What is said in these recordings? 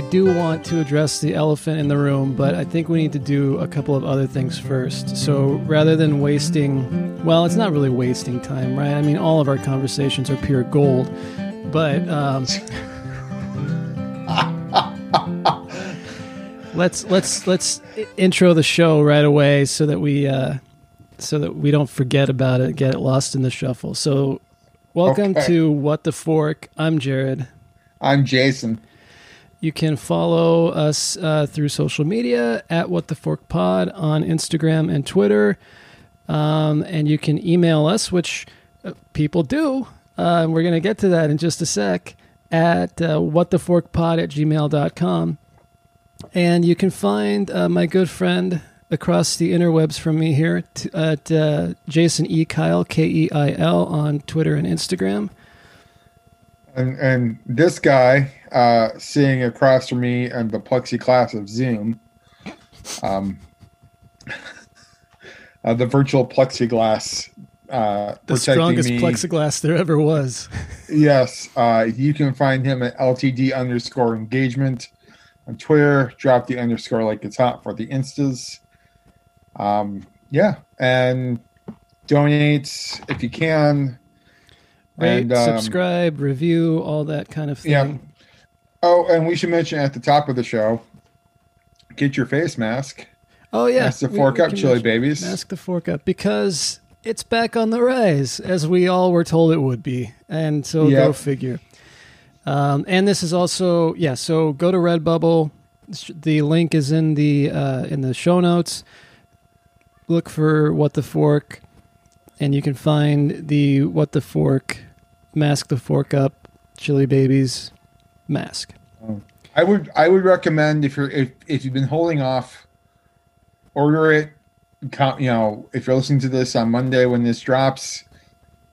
So, I, I, I do want to address the elephant in the room, but I think we need to do a couple of other things first. So, rather than wasting, well, it's not really wasting time, right? I mean, all of our conversations are pure gold, but um, let's let's let's intro the show right away so that we uh, so that we don't forget about it, get it lost in the shuffle. So, welcome Okay. to What the Fork. I'm Jared. I'm Jason. You can follow us uh, through social media at What the Fork Pod on Instagram and Twitter. Um, and you can email us, which uh, people do. Uh, and we're going to get to that in just a sec at uh, whattheforkpod at gmail.com. And you can find uh, my good friend across the interwebs from me here t- at uh, Jason E. Keil, K E I L, on Twitter and Instagram. And and this guy uh, sitting across from me and the plexiglass of Zoom, um, uh, the virtual plexiglass uh, The strongest me. plexiglass there ever was. Yes, uh, you can find him at LTD underscore engagement on Twitter. Drop the underscore like it's hot for the instas. Um, yeah, and donate if you can. Rate, And, um, subscribe, review, all that kind of thing. Yeah. Oh, and we should mention at the top of the show, get your face mask. Oh yeah, Mask the fork we up, can chili mention- babies. Mask the fork up because it's back on the rise, as we all were told it would be, and so go figure. Um, and this is also yeah. So go to Redbubble. The link is in the uh, in the show notes. Look for what the fork, and you can find the what the fork, mask the fork up, chili babies, mask. Oh. I would I would recommend if you're if, if you've been holding off, order it. You know, if you're listening to this on Monday when this drops,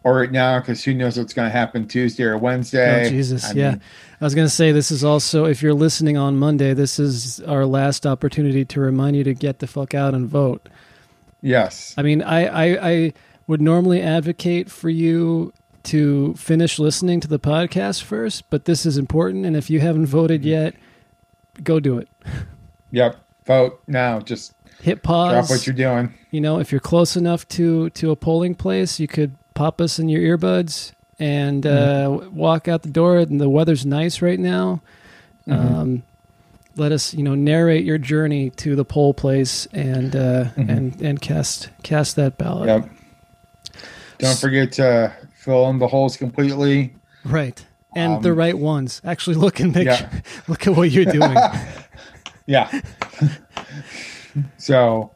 order it now because who knows what's going to happen Tuesday or Wednesday. Oh, Jesus, I yeah. mean, I was going to say this is also if you're listening on Monday, this is our last opportunity to remind you to get the fuck out and vote. yes. I mean, I I, I would normally advocate for you to finish listening to the podcast first, but this is important, and if you haven't voted yet, go do it. Yep. Vote now. Just Hit pause. drop what you're doing. you know, if you're close enough to to a polling place, you could pop us in your earbuds and uh, walk out the door. And the weather's nice right now. Mhm. Um, let us, you know, narrate your journey to the poll place and uh, Mhm. and and cast cast that ballot. Yep. Don't forget to fill in the holes completely. Right. And Um, the right ones. Actually, look and make Yeah. sure, look at what you're doing. Yeah. so,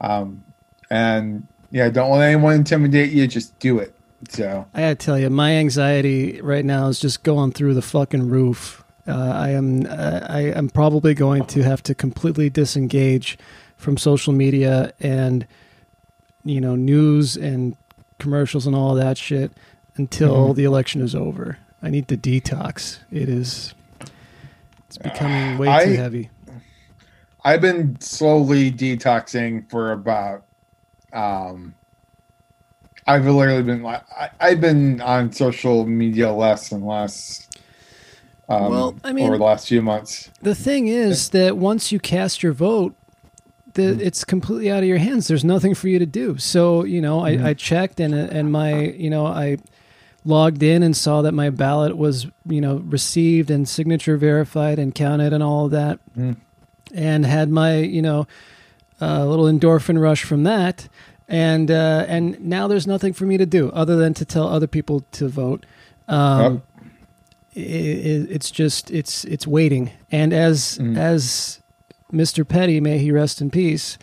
um, and yeah, don't let anyone intimidate you. Just do it. So, I gotta tell you, my anxiety right now is just going through the fucking roof. Uh, I am uh, I am probably going to have to completely disengage from social media and you know news and commercials and all that shit until Mhm. the election is over. I need to detox. It is it's becoming way I- too heavy. I've been slowly detoxing for about. Um, I've literally been like I, I've been on social media less and less. Um, Well, I mean- over the last few months. The thing is that once you cast your vote, the, Mhm. it's completely out of your hands. There's nothing for you to do. So you know. I, I checked and and my you know I logged in and saw that my ballot was you know received and signature verified and counted and all of that, Mhm. and had my you know a little endorphin rush from that. And uh, and now there's nothing for me to do other than to tell other people to vote. Um, i i it's just it's it's waiting and as Mm. as mr petty may he rest in peace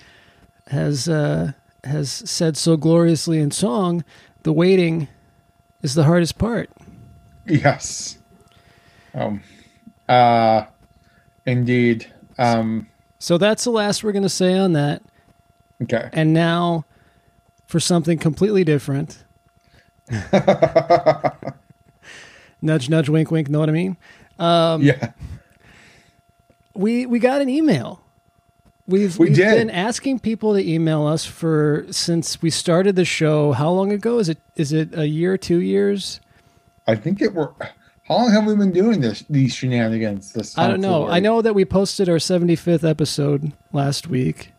has uh has said so gloriously in song the waiting is the hardest part Yes. Um. Uh. Indeed. Um. so that's the last we're going to say on that Okay. and now for something completely different nudge nudge wink wink know what i mean um yeah. We we got an email. We've We we've did. been asking people to email us for since we started the show. How long ago is it? Is it a year, two years? I think it were. How long have we been doing this? These shenanigans. This I don't know. I know that we posted our 75th episode last week.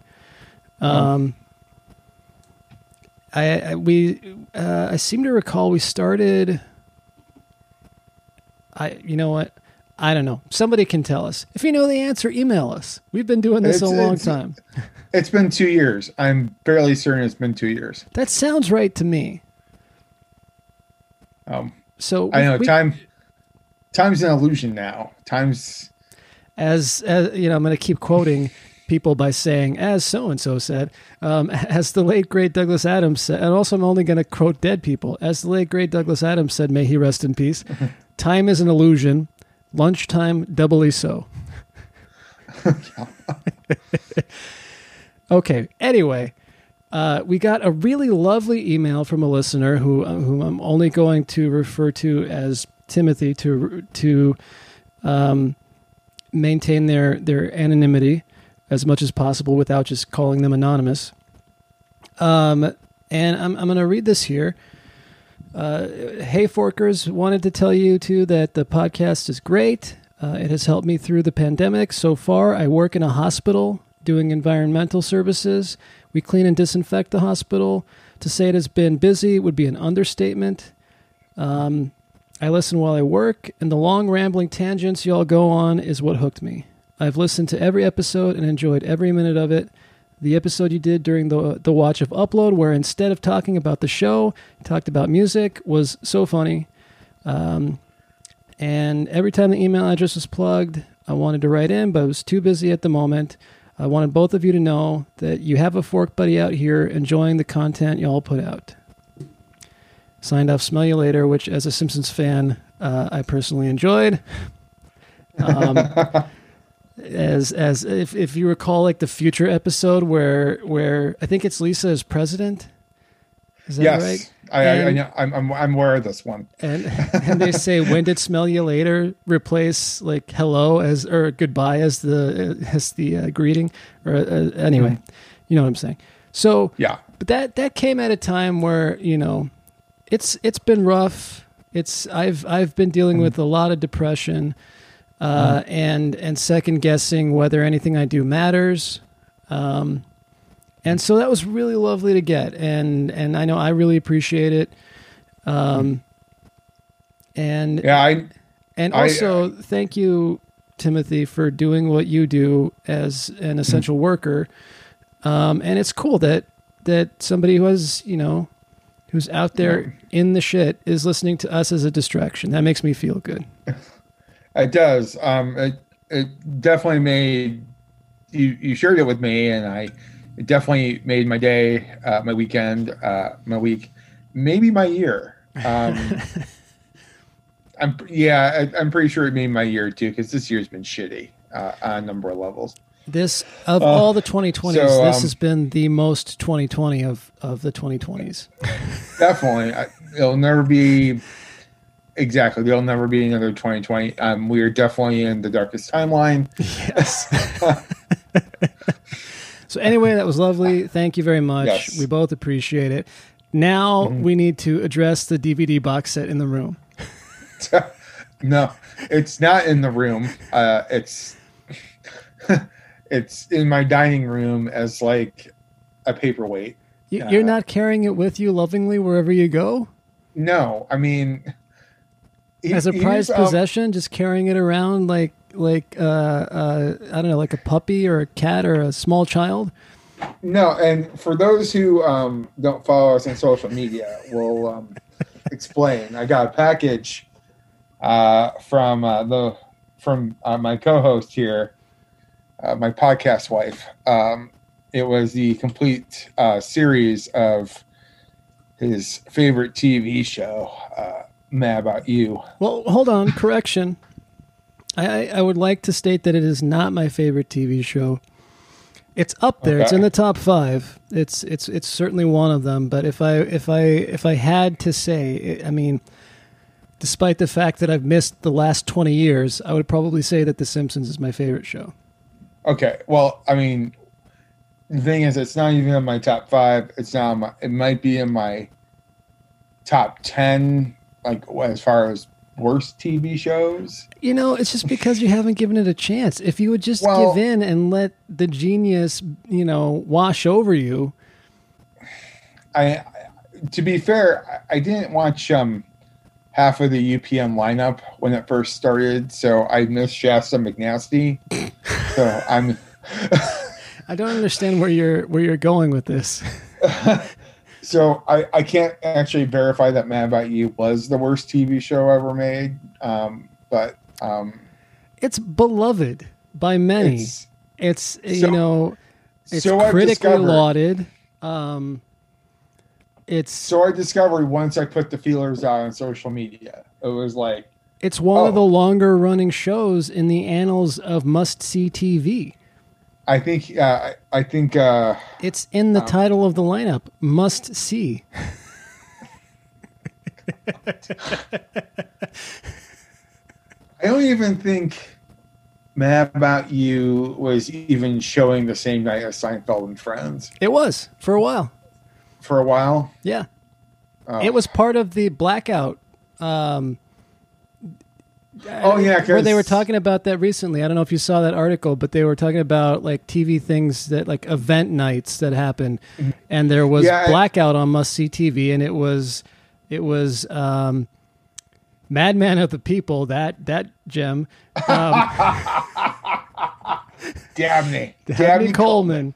Um, I, I we uh, I seem to recall we started. I you know what I don't know. Somebody can tell us. If you know the answer, email us. We've been doing this It's- a long it's- time. It's been two years. I'm fairly certain it's been two years. That sounds right to me. Um, So I know we- time. Time's an illusion now. Time's as, as you know, I'm going to keep quoting people by saying, as so and so said, um, as the late great Douglas Adams said, and also I'm only going to quote dead people. As the late great Douglas Adams said, may he rest in peace. Time is an illusion. Lunchtime doubly so. okay. Anyway, uh, we got a really lovely email from a listener who uh, whom I'm only going to refer to as Timothy to to um, maintain their their anonymity as much as possible without just calling them anonymous. Um, and I'm I'm going to read this here. Uh, hey Forkers, wanted to tell you too that the podcast is great. Uh, it has helped me through the pandemic. So far, I work in a hospital doing environmental services. We clean and disinfect the hospital. To say it has been busy would be an understatement. Um, I listen while I work, and the long rambling tangents y'all go on is what hooked me. I've listened to every episode and enjoyed every minute of it. The episode you did during the the watch of upload, where instead of talking about the show, you talked about music, was so funny. Um, and every time the email address was plugged, I wanted to write in, but I was too busy at the moment. I wanted both of you to know that you have a fork buddy out here enjoying the content y'all put out. Signed off, smell you later, which as a Simpsons fan, uh, I personally enjoyed. Um, as as if if you recall, like the future episode where where I think it's Lisa as president. Is that yes. right? I, I, I And- know. I'm, I'm I'm aware of this one. and and they say when did smell you later replace like hello as or goodbye as the as the uh, greeting or uh, anyway you know what i'm saying so Yeah. but that that came at a time where you know it's it's been rough it's i've i've been dealing with a lot of depression uh and and second guessing whether anything i do matters. Um and so that was really lovely to get and and i know i really appreciate it. Um and Yeah. I and I- also thank you timothy for doing what you do as an essential worker. Um and it's cool that that somebody who has you know who's out there in the shit is listening to us as a distraction. That makes me feel good It does. Um, it, it definitely made you. You shared it with me, and I. It definitely made my day, uh, my weekend, uh, my week, maybe my year. Um, I'm yeah, I, I'm pretty sure it made my year too because this year's been shitty uh, on a number of levels. this of Uh, all the 2020s so, this um, has been the most 2020 of of the 2020s Definitely, I, it'll never be exactly. There'll never be another 2020. Um, we are definitely in the darkest timeline. yes so anyway that was lovely thank you very much Yes. we both appreciate it now Mhm. we need to address the dvd box set in the room no, it's not in the room. Uh, it's it's in my dining room as like a paperweight. You, Uh, you're not carrying it with you lovingly wherever you go No, I mean, as a prized um, possession, just carrying it around like like uh, uh, I don't know, like a puppy or a cat or a small child. No, and for those who um, don't follow us on social media, we'll um, explain. I got a package uh, from uh, the from uh, my co-host here, uh, my podcast wife. Um, it was the complete uh, series of his favorite TV show, uh, Mad About You. Well, hold on, correction. I, I would like to state that it is not my favorite TV show. It's up there. It's in the top five. It's it's it's certainly one of them. But if I if I if I had to say, I mean, despite the fact that I've missed the last twenty years, I would probably say that The Simpsons is my favorite show. Okay, well, I mean, the thing is, it's not even in my top five. It's not. My, it might be in my top ten, like as far as worst TV shows. You know, it's just because you haven't given it a chance. If you would just Well- give in and let the genius, you know, wash over you. I, to be fair, I didn't watch um half of the UPN lineup when it first started, so I missed Shasta McNasty. so I'm I don't understand where you're where you're going with this. so I I can't actually verify that Mad About You was the worst TV show ever made. Um, but um, It's beloved by many. It's, it's you So- know, it's so critically lauded. Um, it's so I discovered once I put the feelers out on social media. It was like it's one of Oh. the longer running shows in the annals of must see TV. I think uh, I think uh, It's in the Um, title of the lineup, must see. I don't even think Mad About You was even showing the same night as Seinfeld and Friends It was for a while. for a while. Yeah. Oh. It was part of the blackout. Um, Oh, yeah, where they 'cause- were talking about that recently. I don't know if you saw that article, but they were talking about like TV things that like event nights that happened, and there was Mm-hmm. Yeah, I- blackout on must see TV, and it was it was um, Madman of the People that that gem, um, Dabney. Dabney Coleman.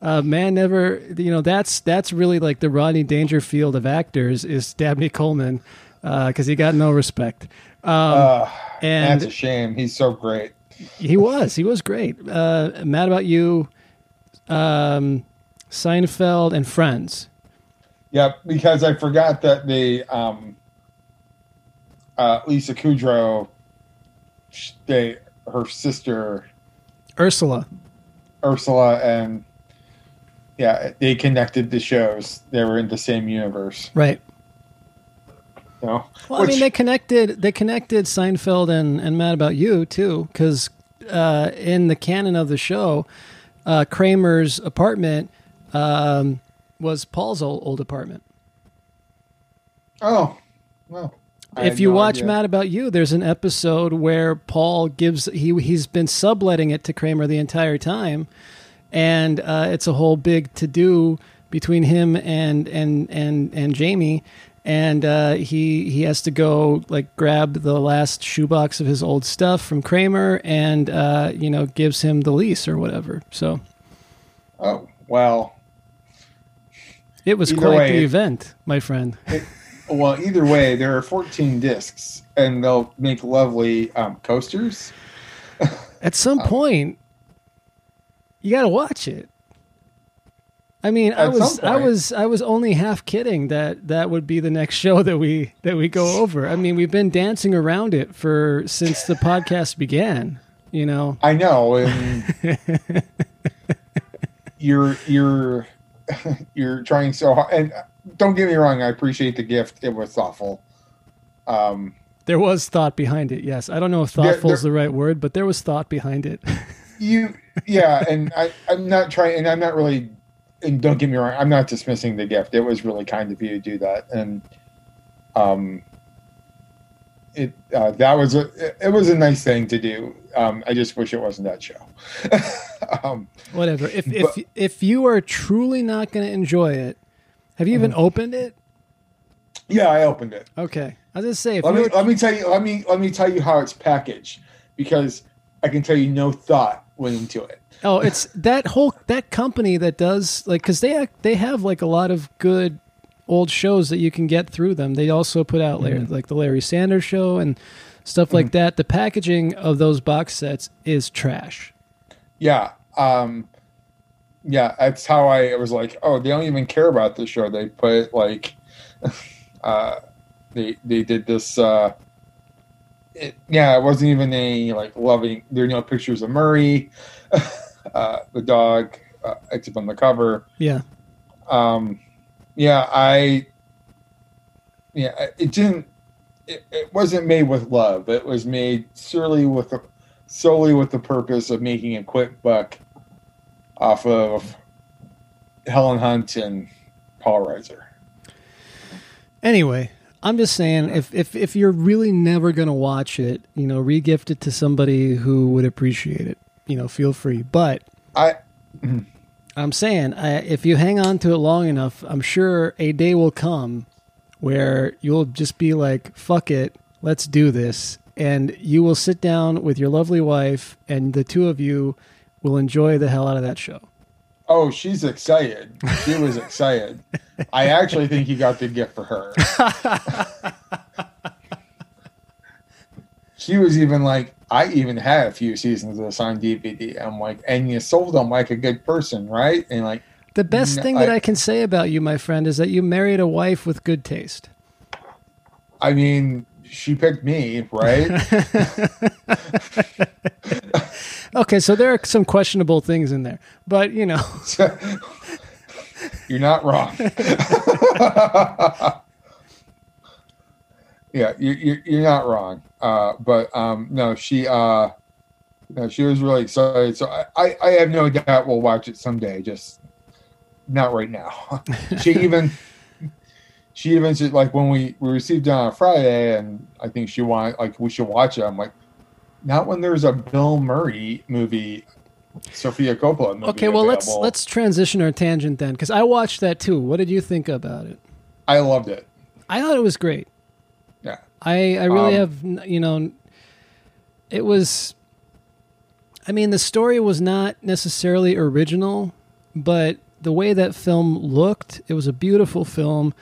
Uh, man, never. You know that's that's really like the Rodney Dangerfield of actors is Dabney Coleman because he got no respect. Um, Uh, and that's a shame. He's so great. he was he was great. Uh, Mad about you, um, Seinfeld, and Friends. Yep, because I forgot that the um, uh, Lisa Kudrow, they her sister Ursula. Ursula and yeah, they connected the shows. They were in the same universe. Right. So, Well, I mean, they connected. They connected Seinfeld and and Mad About You too, because uh, in the canon of the show, uh, Kramer's apartment um, was Paul's old, old apartment. oh, well. I if you no watch idea. Mad About You, there's an episode where Paul gives he he's been subletting it to Kramer the entire time, and uh, it's a whole big to do between him and and and and Jamie, and uh, he he has to go like grab the last shoebox of his old stuff from Kramer, and uh, you know gives him the lease or whatever. So Oh, well. it was quite way, the event, my friend. Well, either way, there are 14 discs, and they'll make lovely um, coasters. At some point, you got to watch it. I mean, I was I was I was only half kidding that that would be the next show that we that we go over. I mean, we've been dancing around it for since the podcast began, you know. I know, and you're you're you're trying so hard. And don't get me wrong, I appreciate the gift. It was thoughtful. Um, There was thought behind it. Yes. I don't know if thoughtful is there- the right word, but there was thought behind it. you, yeah, and I, I'm not trying, and I'm not really. And don't get me wrong, I'm not dismissing the gift. It was really kind of you to do that, and um, it uh, that was a it, was a nice thing to do. Um, I just wish it wasn't that show. um, Whatever. If if But- if you are truly not going to enjoy it, have you even Mm-hmm. opened it? yeah, I opened it. Okay. I was to say if let me let me tell you let me let me tell you how it's packaged because I can tell you no thought went into it. Oh, it's that whole that company that does like because they act, they have like a lot of good old shows that you can get through them. They also put out Larry, Mm-hmm. like the Larry Sanders Show and stuff like that. The packaging of those box sets is trash. Yeah, um, yeah, that's how I was like, oh, they don't even care about this show. They put like, uh, they they did this. Uh, it, yeah, it wasn't even a like loving. There are no pictures of Murray, uh, the dog, uh, except on the cover. Yeah, um yeah i yeah it didn't it, it wasn't made with love it was made solely with the solely with the purpose of making a quick buck off of helen hunt and paul reiser Anyway, I'm just saying, if if if you're really never gonna watch it, you know, regift it to somebody who would appreciate it. You know, feel free. But I I'm saying, I, if you hang on to it long enough, I'm sure a day will come where you'll just be like, "Fuck it, let's do this," and you will sit down with your lovely wife, and the two of you will enjoy the hell out of that show. oh, she's excited. She was excited. I actually think you got the gift for her. she was even like, I even had a few seasons of this on DVD. I'm like, and you sold them like a good person, right? And like, The best thing that I- I can say about you, my friend, is that you married a wife with good taste. I mean, she picked me, right? Okay, so there are some questionable things in there, but you know, You're not wrong. yeah, you, you, you're not wrong. Uh, but um, no, she uh, no, she was really excited. So I, I, have no doubt we'll watch it someday. Just not right now. she even she even said like when we we received it on a Friday, and I think she wanted like we should watch it. I'm like, not when there's a Bill Murray movie. Sofia Coppola movie okay. Well, let's let's transition our tangent then, because I watched that too. What did you think about it? I loved it. I thought it was great. I I really Um, have you know, it was. I mean, the story was not necessarily original, but the way that film looked, it was a beautiful film,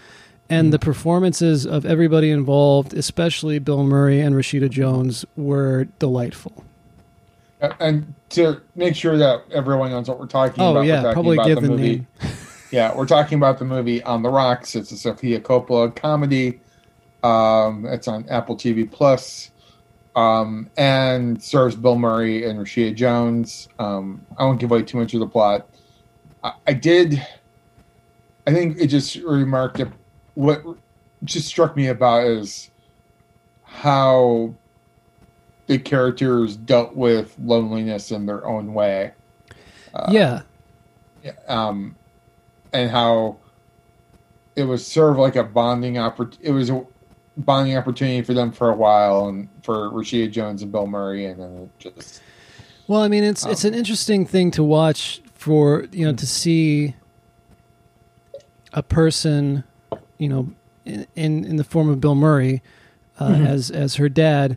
and the performances of everybody involved, especially Bill Murray and Rashida Jones, were delightful. And to make sure that everyone knows what we're talking Oh about, we're yeah, talking probably about give the the movie. name. Yeah, we're talking about the movie On the Rocks. It's a Sofia Coppola comedy. Um, it's on Apple TV Plus, um, and stars Bill Murray and Rashida Jones. Um, I won't give away too much of the plot. I, I did. I think it just remarked what just struck me about is how the characters dealt with loneliness in their own way. Uh, yeah, um, and how it was sort of like a bonding opportunity. It was a bonding opportunity for them for a while, and for Rashida Jones and Bill Murray, and then it just Well, I mean, it's it's an interesting thing to watch for you know to see a person, you know, in in, in the form of Bill Murray uh, as as her dad,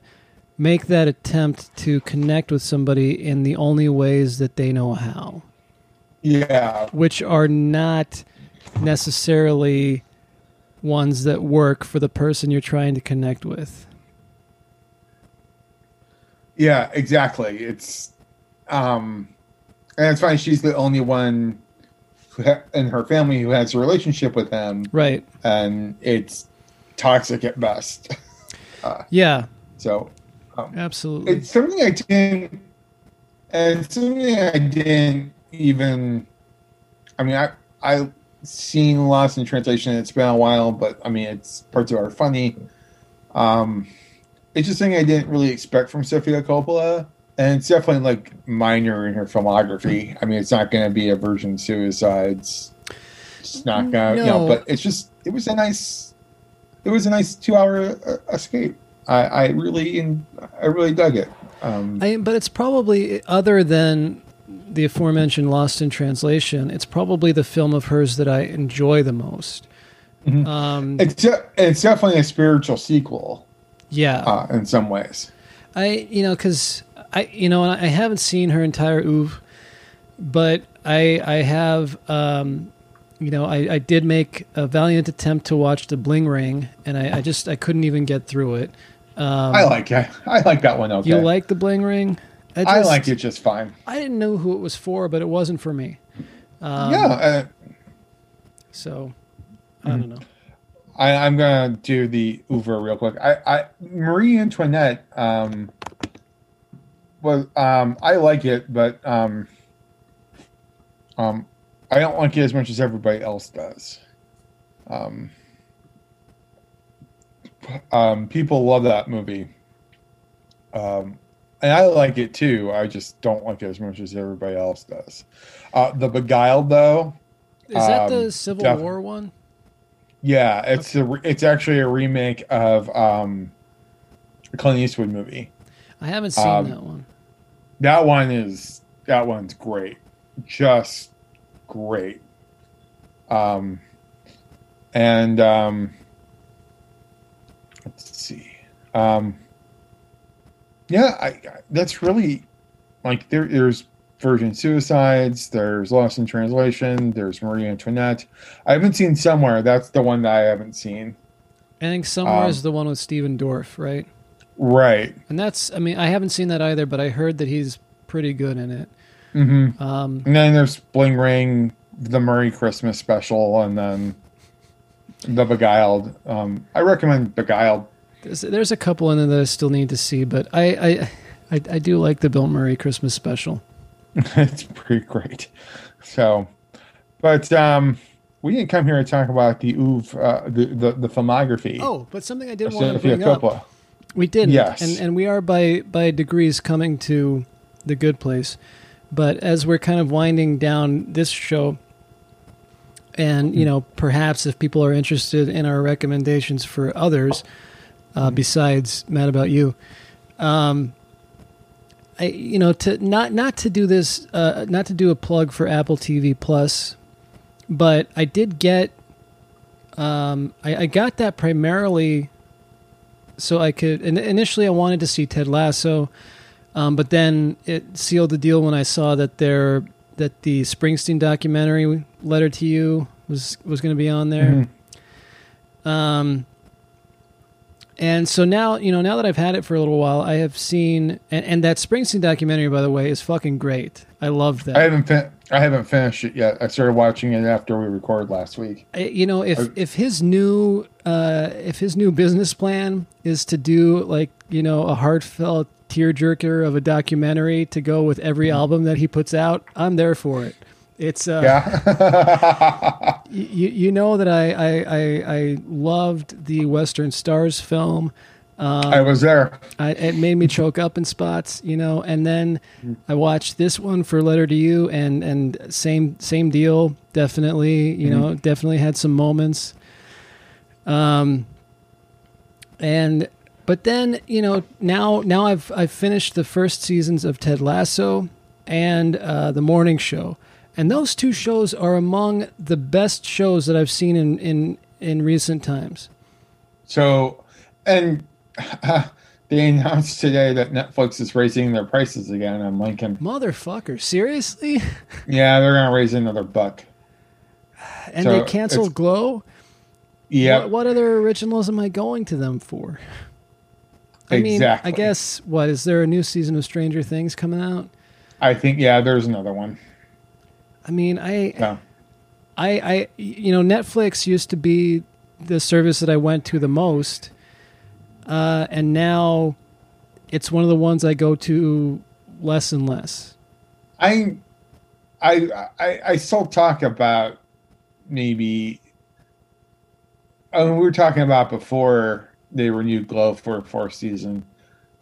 make that attempt to connect with somebody in the only ways that they know how, yeah, which are not necessarily ones that work for the person you're trying to connect with. yeah, exactly. It's um, and it's funny. She's the only one who ha- in her family who has a relationship with him, Right. and it's toxic at best. Yeah. so um, Absolutely. it's something I didn't, and it's something I didn't even. I mean, I I seen Lost in Translation. It's been a while, but I mean, it's parts of it are funny. Um, it's just something I didn't really expect from Sofia Coppola, and it's definitely like minor in her filmography. I mean, it's not going to be a Virgin Suicides. It's not going to, you know, No. but it's just it was a nice, it was a nice two hour uh, escape. I, I really, I really dug it. Um, I, but it's probably other than the aforementioned Lost in Translation. It's probably the film of hers that I enjoy the most. Mhm. Um, it's it's definitely a spiritual sequel yeah, uh, in some ways. I you know because I you know and I haven't seen her entire oeuvre, but I I have um, you know I, I did make a valiant attempt to watch the Bling Ring and I, I just I couldn't even get through it. Um, I like it. I like that one. Okay, You like the Bling Ring? I just- like it just fine. I didn't know who it was for, but it wasn't for me. Um, yeah, uh, So I Mm-hmm. don't know. I, I'm gonna do the oeuvre real quick. I, I Marie Antoinette um, was um, I like it, but um, um, I don't like it as much as everybody else does. Um, um, people love that movie, um, and I like it too. I just don't like it as much as everybody else does. Uh, the Beguiled, though, Is that Um, the Civil def- War one? Yeah, it's a re- it's actually a remake of um, a Clint Eastwood movie. I haven't seen Um, that one. That one is that one's great, just great. Um, and um, let's see. Um, yeah, I, I that's really like there. There's Virgin Suicides. There's Lost in Translation. There's Marie Antoinette. I haven't seen Somewhere. That's the one that I haven't seen. I think somewhere um, is the one with Stephen Dorff, right? Right. And that's, I mean, I haven't seen that either, but I heard that he's pretty good in it. Mm-hmm. Um, And then there's Bling Ring, the Murray Christmas special, and then the Beguiled. Um, I recommend Beguiled. There's, there's a couple in there that I still need to see, but I, I, I, I do like the Bill Murray Christmas special. it's pretty great. So, but um, we didn't come here to talk about the oeuvre, uh, the, the the filmography. Oh, but something I did of want to Sofia bring up. Coppola. We didn't. Yes. And and we are by by degrees coming to the good place. But as we're kind of winding down this show and you know, perhaps if people are interested in our recommendations for others uh, besides Mad About You, um I you know, to not not to do this uh not to do a plug for Apple TV Plus, but I did get um I, I got that primarily so I could. And initially, I wanted to see Ted Lasso, um, but then it sealed the deal when I saw that there that the Springsteen documentary "Letter to You" was was going to be on there. Um, and so now, you know, now that I've had it for a little while, I have seen, and, and that Springsteen documentary, by the way, is fucking great. I loved that. I haven't fin- I haven't finished it yet. I started watching it after we recorded last week. I- you know if I- if his new uh if his new business plan is to do like you know a heartfelt tearjerker of a documentary to go with every album that he puts out i'm there for it it's uh Yeah. you, you know that I, I i i loved the western stars film I was there. I, it made me choke up in spots, you know. And then I watched this one for Letter to You, and and same same deal. Definitely, you know, definitely had some moments. Um, and but then you know now now I've I've finished the first seasons of Ted Lasso and uh, the Morning Show, and those two shows are among the best shows that I've seen in in in recent times. So, and they announced today that Netflix is raising their prices again. I'm Lincoln. Motherfucker, seriously? Yeah, they're gonna raise another buck. And So they canceled Glow. Yeah, What, what other originals am I going to them for? I mean, Exactly. I guess what is there a new season of Stranger Things coming out? I think yeah, there's another one. I mean, I, No. I, I, you know, Netflix used to be the service that I went to the most, uh, and now it's one of the ones I go to less and less. I, I, I, I still talk about maybe. I mean, we were talking about before they renewed Glow for a fourth season.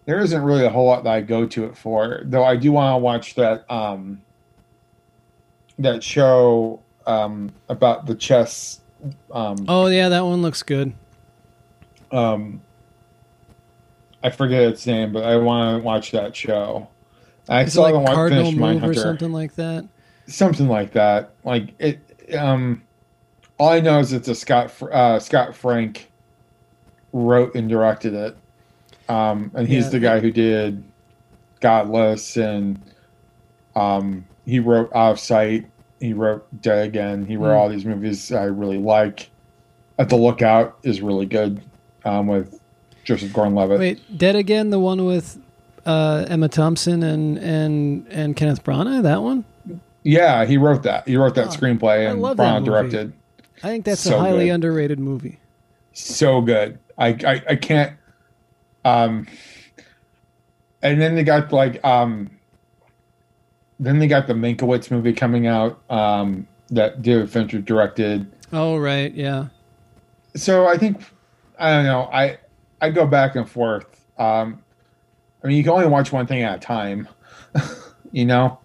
There isn't really a whole lot that I go to it for, though. I do want to watch that um, that show um, about the chess. Um, Oh yeah, that one looks good. um, I forget its name, but I want to watch that show. I Is it still like haven't Cardinal finished Move or something like that? something like that. Like it. Um, all I know is it's a Scott uh, Scott Frank wrote and directed it, um, and he's Yeah. the guy who did Godless, and um, he wrote Out of He wrote Dead Again. He wrote Mm. all these movies I really like. At the Lookout is really good um, with Joseph Gordon-Levitt. Wait, Dead Again, the one with uh, Emma Thompson and and and Kenneth Branagh, that one? Yeah, he wrote that. He wrote that Oh, screenplay, and love that Brown movie. directed. I think that's a highly good. underrated movie. so good. I, I I can't. Um, and then they got like um, then they got the Mankiewicz movie coming out um, that David Fincher directed. Oh right, yeah. So I think I don't know. I I go back and forth. Um, I mean, you can only watch one thing at a time. you know.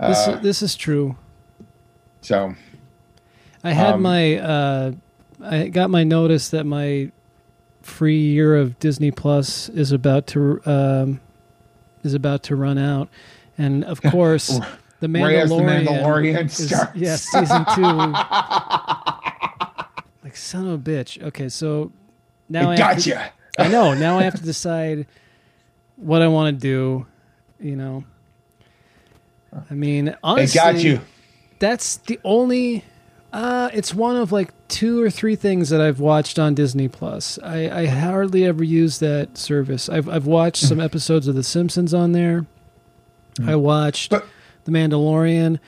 This Uh, this is true. so I had um, my uh, I got my notice that my free year of Disney Plus is about to um, is about to run out, and of course, the as the Mandalorian, Mandalorian is, starts. yeah, season two. like son of a bitch. Okay, so now I I have to- gotcha. I know. Now I have to decide what I want to do. You know, I mean, honestly, got you. That's the only. Uh, it's one of like two or three things that I've watched on Disney Plus. I, I hardly ever use that service. I've I've watched some episodes of The Simpsons on there. I watched But- The Mandalorian.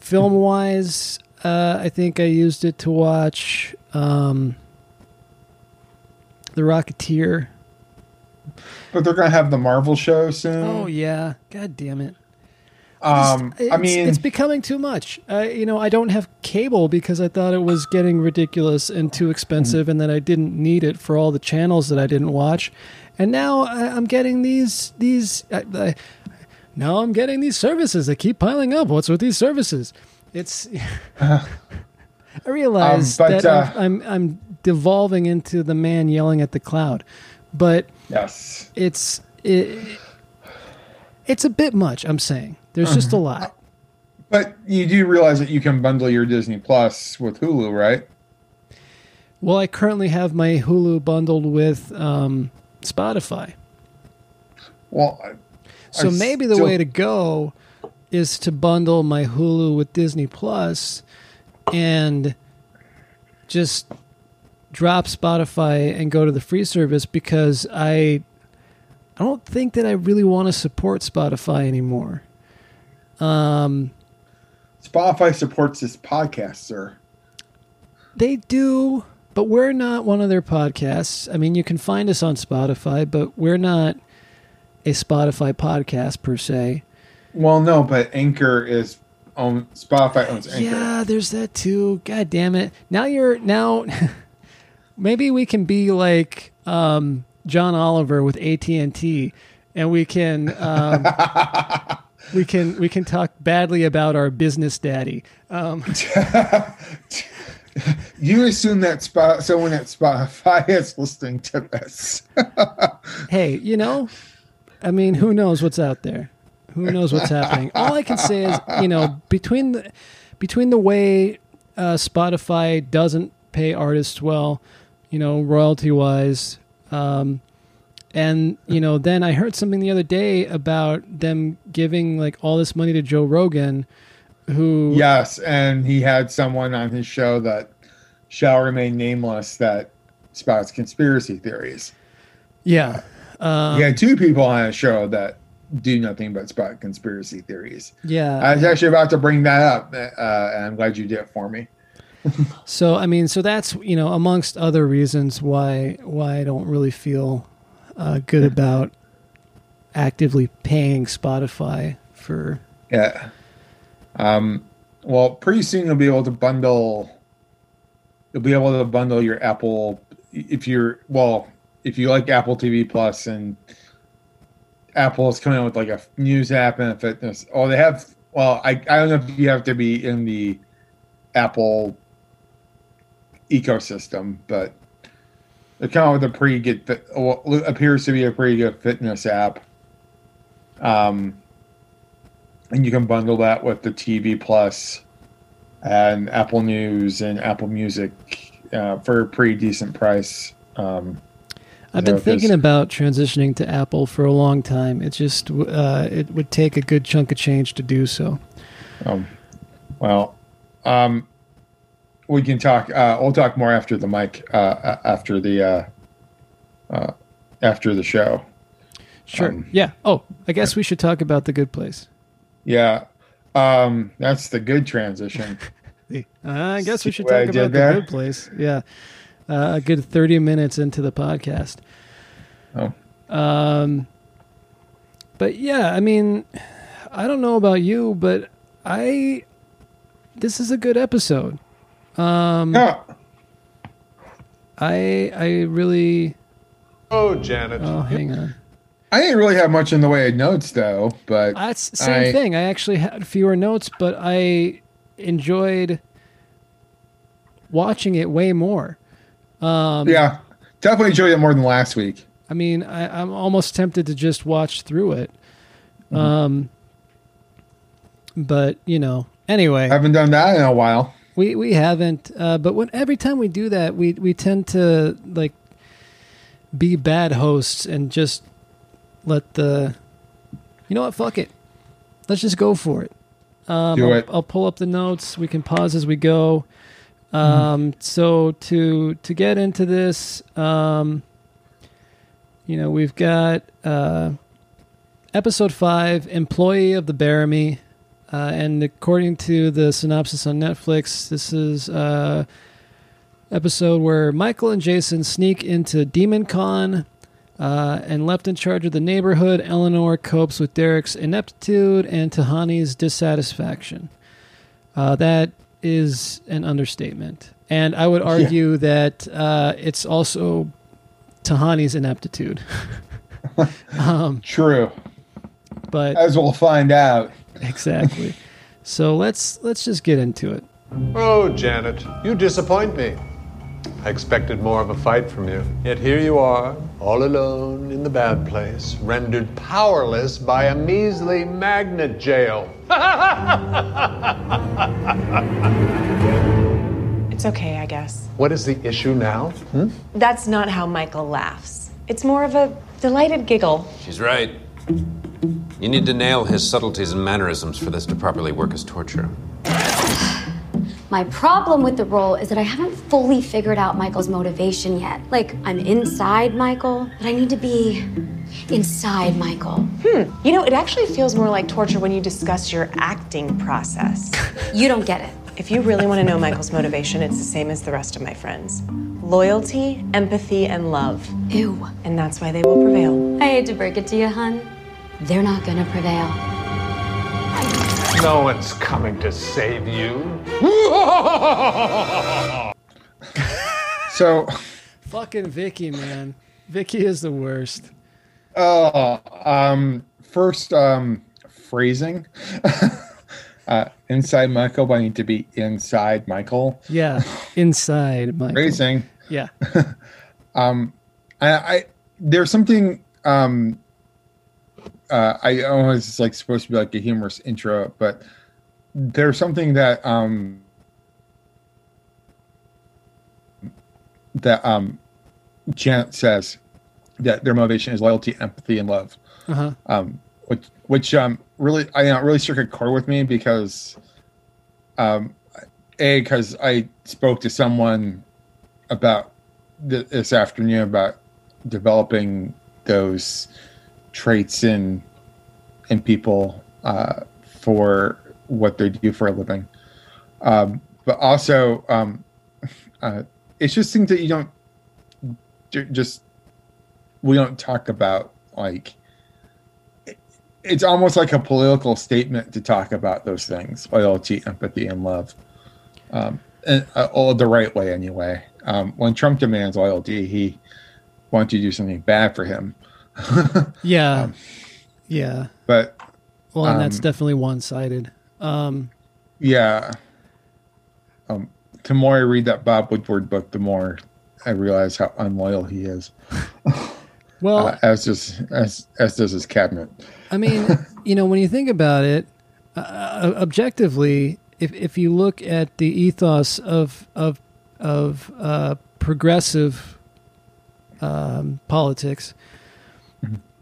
Film wise, uh, I think I used it to watch um, The Rocketeer. But they're gonna have the Marvel show soon. Oh yeah, god damn it! um, It's- I mean, it's becoming too much. Uh, you know, I don't have cable because I thought it was getting ridiculous and too expensive, and that I didn't need it for all the channels that I didn't watch. And now I, I'm getting these these. I, I, now I'm getting these services that keep piling up. What's with these services? It's. I realize Um, but, that uh, I'm, I'm I'm devolving into the man yelling at the cloud, but yes. it's it, it's a bit much. I'm saying there's just a Uh-huh. lot. But you do realize that you can bundle your Disney Plus with Hulu, right? Well, I currently have my Hulu bundled with um, Spotify, Well, I- so maybe the still- way to go is to bundle my Hulu with Disney Plus and just drop Spotify and go to the free service because I I don't think that I really want to support Spotify anymore. Um, Spotify supports this podcast, sir. They do, but we're not one of their podcasts. I mean, you can find us on Spotify, but we're not a Spotify podcast per se. Well, no, but Anchor is own Spotify owns Anchor. Yeah, there's that too. God damn it. Now you're now maybe we can be like um, John Oliver with AT&T and we can um, we can we can talk badly about our business daddy. Um, You assume that spot someone at Spotify is listening to this. hey, you know, I mean, who knows what's out there? Who knows what's happening? All I can say is, you know, between the between the way uh, Spotify doesn't pay artists well, you know, royalty wise, um, and you know, then I heard something the other day about them giving like all this money to Joe Rogan, who yes, and he had someone on his show that shall remain nameless that spouts conspiracy theories. yeah, um, had two people on a show that do nothing but spout conspiracy theories. yeah. I was actually about to bring that up, uh, and I'm glad you did it for me. So I mean, so that's you know amongst other reasons why why I don't really feel uh, good about actively paying Spotify for. Yeah. Um, well, pretty soon you'll be able to bundle. You'll be able to bundle your Apple if you're well if you like Apple TV Plus and Apple is coming out with like a news app and a fitness. Oh, they have. Well, I I don't know if you have to be in the Apple ecosystem, but they come out with a pretty good what appears to be a pretty good fitness app. Um, and you can bundle that with the TV Plus and Apple News and Apple Music uh, for a pretty decent price. Um, I've been thinking about transitioning to Apple for a long time. It just uh, it would take a good chunk of change to do so. um, well, um, we can talk. Uh, we'll talk more after the mic. Uh, after the uh, uh, after the show. Sure. Um, yeah. Oh, I guess we should talk about the Good Place. Yeah, um, that's the good transition. Uh, I guess we should talk about the there? Good Place. Yeah. Uh, a good 30 minutes into the podcast. Oh. Um, but yeah, I mean, I don't know about you, but I, this is a good episode. Um, yeah, I, I really, Oh, Janet. oh, hang on. I didn't really have much in the way of notes though, but That's the same I- thing. I actually had fewer notes, but I enjoyed watching it way more. Um, yeah, definitely enjoyed it more than last week. I mean, I, I'm almost tempted to just watch through it. Um, but you know, anyway, I haven't done that in a while. we we haven't. Uh, but when every time we do that, we we tend to like be bad hosts and just let the. You know what? Fuck it. Let's just go for it. Um, Do I'll, it. I'll pull up the notes. We can pause as we go. Um, So to to get into this, um, you know, we've got uh, episode five, employee of the Bearimy, uh, and according to the synopsis on Netflix, this is uh, episode where Michael and Jason sneak into Demon Con. Uh, and left in charge of the neighborhood, Eleanor copes with Derek's ineptitude and Tahani's dissatisfaction. Uh, that is an understatement. And I would argue that uh, it's also Tahani's ineptitude. um, True, but as we'll find out. exactly. So let's let's just get into it. Oh, Janet, you disappoint me. I expected more of a fight from you. Yet here you are, all alone in the bad place, rendered powerless by a measly magnet jail. It's okay, I guess. What is the issue now? Hmm? That's not how Michael laughs. It's more of a delighted giggle. She's right. You need to nail his subtleties and mannerisms for this to properly work as torture. My problem with the role is that I haven't fully figured out Michael's motivation yet. Like, I'm inside Michael, but I need to be inside Michael. Hmm. You know, it actually feels more like torture when you discuss your acting process. You don't get it. if you really want to know Michael's motivation, it's the same as the rest of my friends loyalty, empathy, and love. Ew. And that's why they will prevail. I hate to break it to you, hun. They're not gonna prevail. No one's coming to save you. So, Fucking Vicky, man. Vicky is the worst. uh, um, first, um, phrasing. uh, inside Michael, but I need to be inside Michael. Yeah, inside Michael. Phrasing. Yeah, I, I there's something um uh I always it's like supposed to be like a humorous intro, but there's something that um that um Janet says that their motivation is loyalty, empathy, and love. uh-huh. Um which which um really I you know, really struck a chord with me because um a because I spoke to someone about th- this afternoon about developing those traits in in people uh, for what they do for a living. Um, but also, um, uh, it's just things that you don't ju- just we don't talk about. Like it- it's almost like a political statement to talk about those things: loyalty, empathy, and love. Um, and, uh, all the right way, anyway. Um, when Trump demands loyalty, he wants you to do something bad for him. yeah, yeah. But Well, and that's um, definitely one-sided. Um, yeah, um, the more I read that Bob Woodward book, the more I realize how unloyal he is. well, Uh, as does as as does his cabinet. I mean, you know, when you think about it, uh, objectively, if if you look at the ethos of of of uh, progressive um, politics,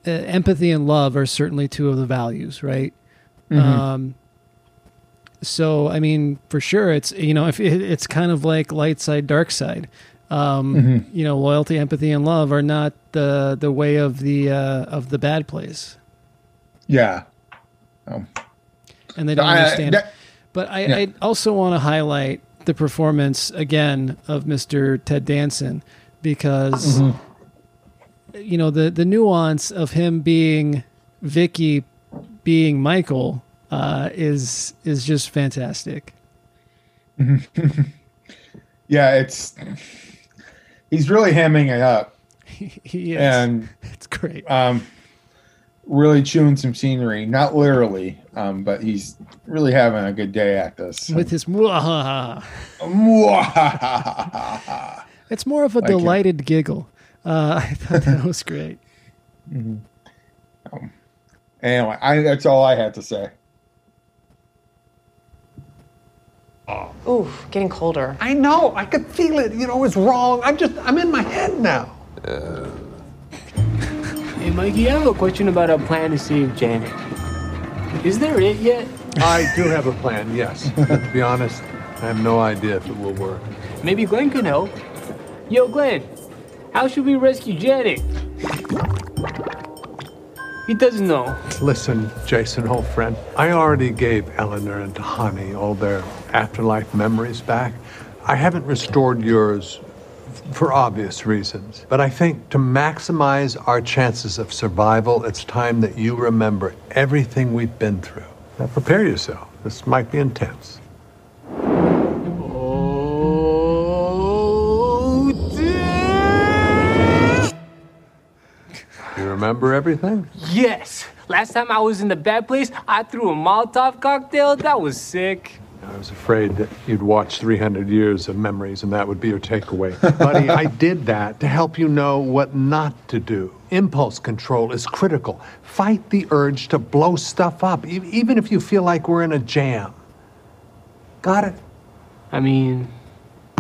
uh, empathy and love are certainly two of the values, right? Um, so, I mean, for sure, it's you know, if it, it's kind of like light side, dark side. Um, You know, loyalty, empathy, and love are not the the way of the uh, of the bad place Yeah, and they don't I- understand. that- but I, yeah. I also want to highlight the performance again of Mr. Ted Danson because Mm-hmm. You know the the nuance of him being Vicky being Michael uh, is is just fantastic. yeah, it's he's really hamming it up he is. and it's great. um, really chewing some scenery. Not literally, um, but he's really having a good day at this. With his mwahaha. It's more of a Like it. delighted giggle. Uh, I thought that was great. Anyway, I, that's all I had to say. Ooh, getting colder. I know. I could feel it. You know, it's wrong. I'm just, I'm in my head now. Hey, Mikey, I have a question about our plan to save Janet. Is there it yet? I do have a plan, yes. But to be honest, I have no idea if it will work. Maybe Glenn can help. Yo, Glenn, how should we rescue Janet? He doesn't know. Listen, Jason, old friend, I already gave Eleanor and Tahani all their afterlife memories back. I haven't restored yours for obvious reasons. But I think to maximize our chances of survival, it's time that you remember everything we've been through. Now prepare yourself. This might be intense. Remember everything? Yes. Last time I was in the bad place, I threw a Molotov cocktail. That was sick. I was afraid that you'd watch 300 years of memories and that would be your takeaway. Buddy, I did that to help you know what not to do. Impulse control is critical. Fight the urge to blow stuff up, e- even if you feel like we're in a jam. Got it? I mean,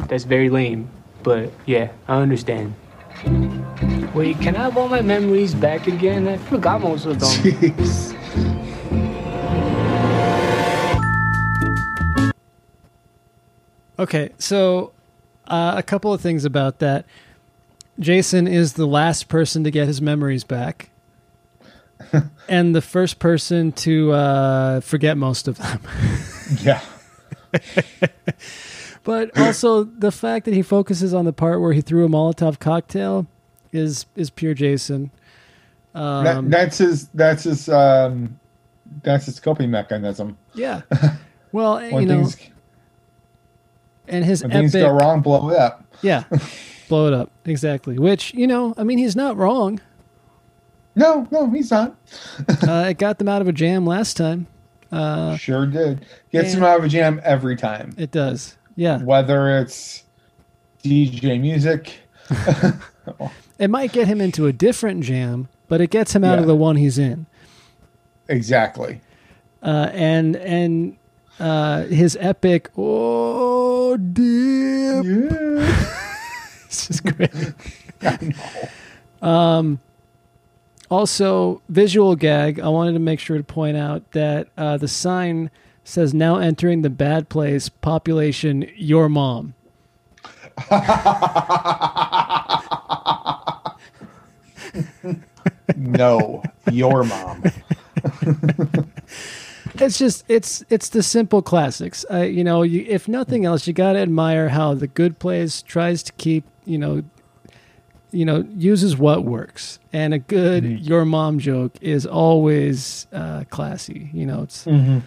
that's very lame, but yeah, I understand. Wait, can I have all my memories back again? I forgot most of them. Jeez. Okay, so uh, a couple of things about that. Jason is the last person to get his memories back, and the first person to uh, forget most of them. Yeah. But also the fact that he focuses on the part where he threw a Molotov cocktail is is pure Jason. That, Um, that's his. That's his. Um, that's his coping mechanism. yeah. Well, you know, and his when epic, things go wrong, blow it up. yeah, blow it up exactly. Which you know, I mean, he's not wrong. No, no, he's not. Uh, it got them out of a jam last time. Uh, sure did. Gets and- out of a jam every time. it does. Yeah, Whether it's DJ music. It might get him into a different jam, but it gets him out of the one he's in. Exactly. Uh, and and uh, his epic oh dear Yeah. This is great. Um, also, visual gag. I wanted to make sure to point out that uh, the sign says "Now entering the bad place." Population: Your mom. no, your mom. It's just it's it's the simple classics. Uh, you know, you, if nothing else, you got to admire how the good place tries to keep you know, you know, uses what works, and a good "Your mom" joke is always uh, classy. You know, it's. Welcome,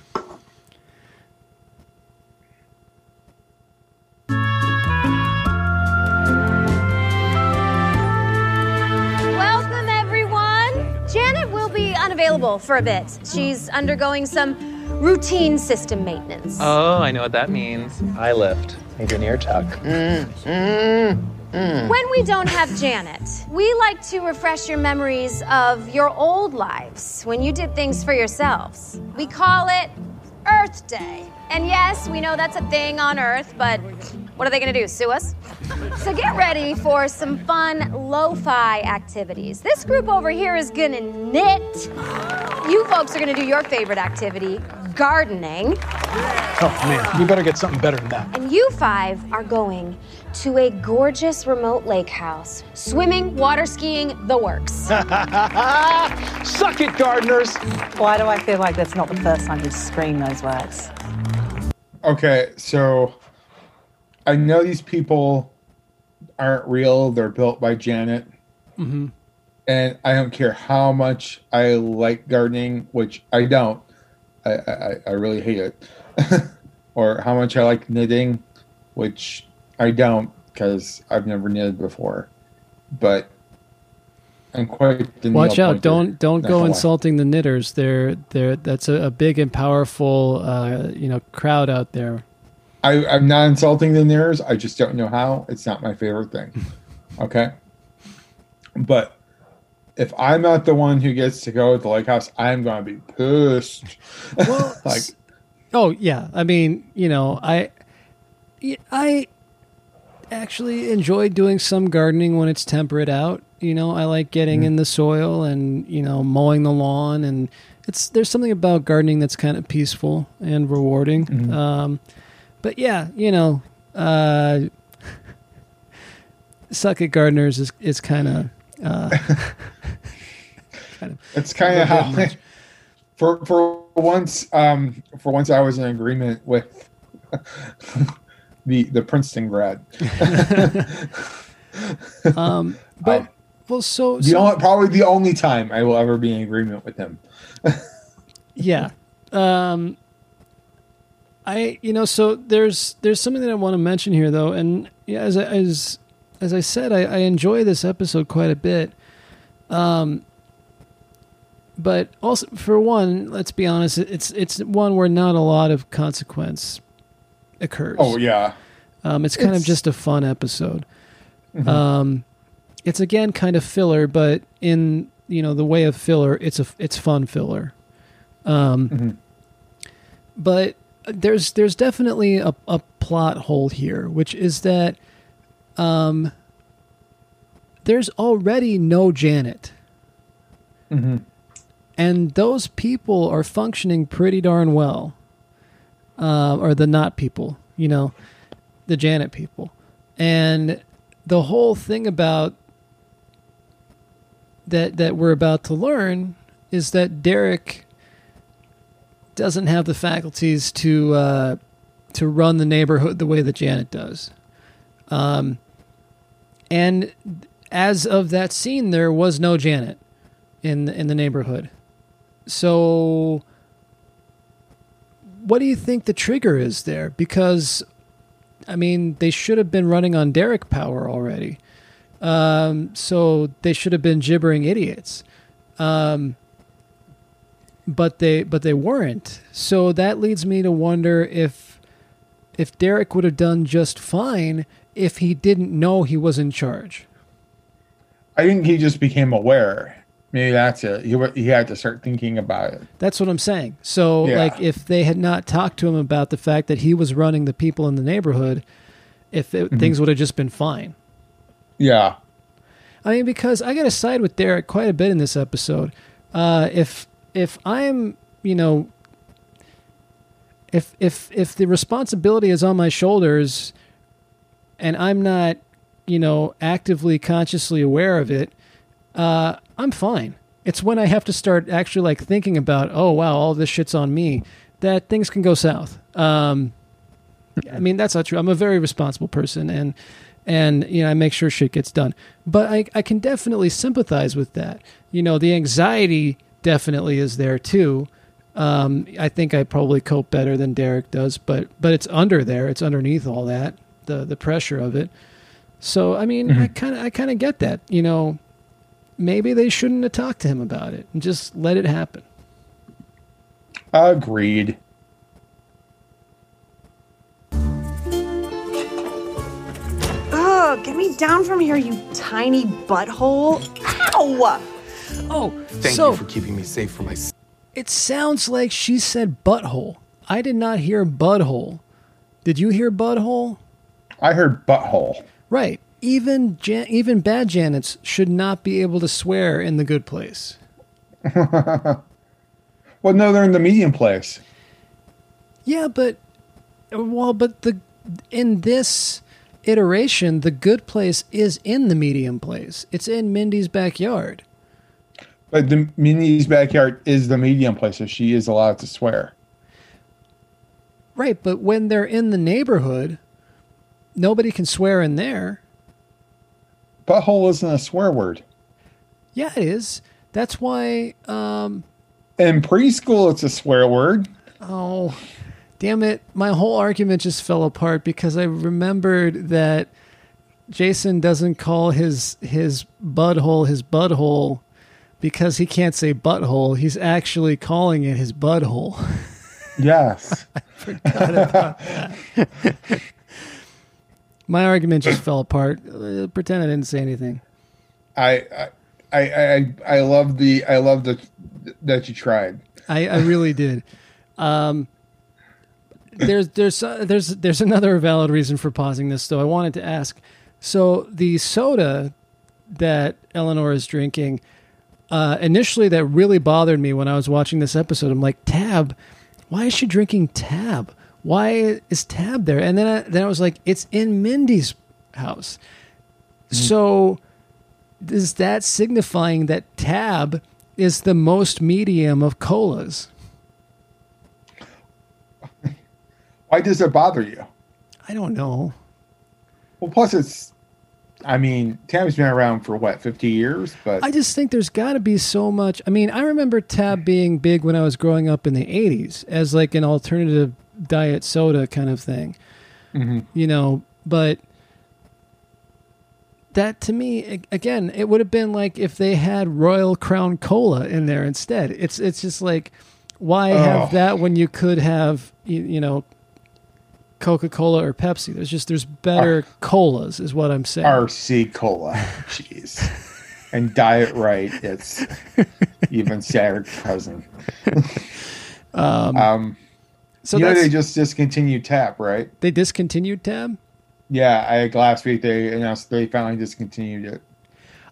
unavailable for a bit. She's undergoing some routine system maintenance. Oh, I know what that means. I lift. Need an ear tuck. When we don't have Janet, we like to refresh your memories of your old lives when you did things for yourselves. We call it Earth Day. And yes, we know that's a thing on Earth, but what are they gonna do? Sue us? So get ready for some fun lo fi activities. This group over here is gonna knit. You folks are gonna do your favorite activity gardening. Oh man, we better get something better than that. And you five are going to a gorgeous remote lake house. Swimming, water skiing, the works. Suck it, gardeners! Why do I feel like that's not the first time you've screamed those words? Okay, so I know these people aren't real. They're built by Janet. Mm-hmm. And I don't care how much I like gardening, which I don't. I, I, I really hate it. or how much I like knitting, which I don't because I've never knitted before. But I'm quite Watch out! pointer. Don't don't go insulting the knitters. They're they're that's a, a big and powerful uh, you know crowd out there. I, I'm not insulting the Daenerys. I just don't know how. It's not my favorite thing. Okay. But if I'm not the one who gets to go to the lake house, I'm going to be pissed. Well, like, Oh yeah, I mean, you know, I, I actually enjoy doing some gardening when it's temperate out. You know, I like getting in the soil and you know mowing the lawn, and it's there's something about gardening that's kind of peaceful and rewarding. Um, but yeah, you know, uh, suck at gardeners is is kind of. Uh, kind of it's kind of how much. for for once um for once I was in agreement with the the Princeton grad. um, but well, so, The so only, probably the only time I will ever be in agreement with him. yeah um i you know so there's there's something that i want to mention here though and yeah as I, as as i said I, I enjoy this episode quite a bit um but also for one let's be honest it's it's one where not a lot of consequence occurs Oh yeah. um, it's kind of just a fun episode. Mhm. Um, it's again kind of filler, but in you know the way of filler, it's a it's fun filler. Um, Mhm. But there's there's definitely a, a plot hole here, which is that um, there's already no Janet, Mhm. and those people are functioning pretty darn well. Uh, or the not people, you know, the Janet people. And the whole thing about that that we're about to learn is that Derek doesn't have the faculties to uh, to run the neighborhood the way that Janet does. Um, and as of that scene, there was no Janet in in the neighborhood. So, what do you think the trigger is there? Because, I mean, they should have been running on Derek power already. Um, so they should have been gibbering idiots. Um, but they but they weren't. So that leads me to wonder if if Derek would have done just fine if he didn't know he was in charge. I think he just became aware. Maybe that's it. He he had to start thinking about it. That's what I'm saying. So, Yeah. like, if they had not talked to him about the fact that he was running the people in the neighborhood, if it, Mhm. things would have just been fine. Yeah. I mean, because I got to side with Derek quite a bit in this episode. Uh, if if I'm, you know, if if if the responsibility is on my shoulders, and I'm not, you know, actively consciously aware of it, uh, I'm fine. It's when I have to start actually like thinking about, oh wow, all this shit's on me, that things can go south. Um, I mean, that's not true. I'm a very responsible person, and and you know, I make sure shit gets done. But I I can definitely sympathize with that. You know, the anxiety definitely is there too. Um, I think I probably cope better than Derek does, but but it's under there. It's underneath all that, the the pressure of it. So I mean, I kind of I kind of get that. You know, maybe they shouldn't have talked to him about it and just let it happen. Agreed. Ugh, get me down from here, you tiny butthole. Ow! Oh, Thank so you for keeping me safe from my. it sounds like she said butthole. I did not hear butthole. Did you hear butthole? I heard butthole. Right. Even Jan- even bad Janets should not be able to swear in the good place. Well, no, they're in the medium place. Yeah, but well, but the in this iteration, the good place is in the medium place. It's in Mindy's backyard. But the Mindy's backyard is the medium place, so she is allowed to swear. Right, but when they're in the neighborhood, nobody can swear in there. Butthole isn't a swear word. Yeah, it is. That's why um In preschool, it's a swear word. Oh, damn it. My whole argument just fell apart because I remembered that Jason doesn't call his his butthole his butthole because he can't say butthole. He's actually calling it his butthole. Yes. forgot about that. My argument just fell apart. Uh, pretend I didn't say anything. I I I I, I love the I love the that you tried. I, I really did. Um, there's there's uh, there's there's another valid reason for pausing this though. I wanted to ask. So the soda that Eleanor is drinking, uh, initially that really bothered me when I was watching this episode. I'm like, Tab, why is she drinking Tab? Why is Tab there? And then I, then I was like, it's in Mindy's house. So is that signifying that Tab is the most medium of colas? Why does it bother you? I don't know. Well, plus it's. I mean, Tab's been around for what, fifty years? But I just think there's got to be so much. I mean, I remember Tab being big when I was growing up in the 80s as like an alternative diet soda kind of thing. Mhm. You know, but that to me again, it would have been like if they had Royal Crown Cola in there instead. It's it's just like why have Oh. that when you could have you, you know Coca-Cola or Pepsi? There's just there's better colas is what I'm saying. RC Cola, jeez, and Diet Right, it's even sadder cousin. Um, Um, so you know they just discontinued Tab, right? They discontinued Tab? Yeah, I last week they announced they finally discontinued it.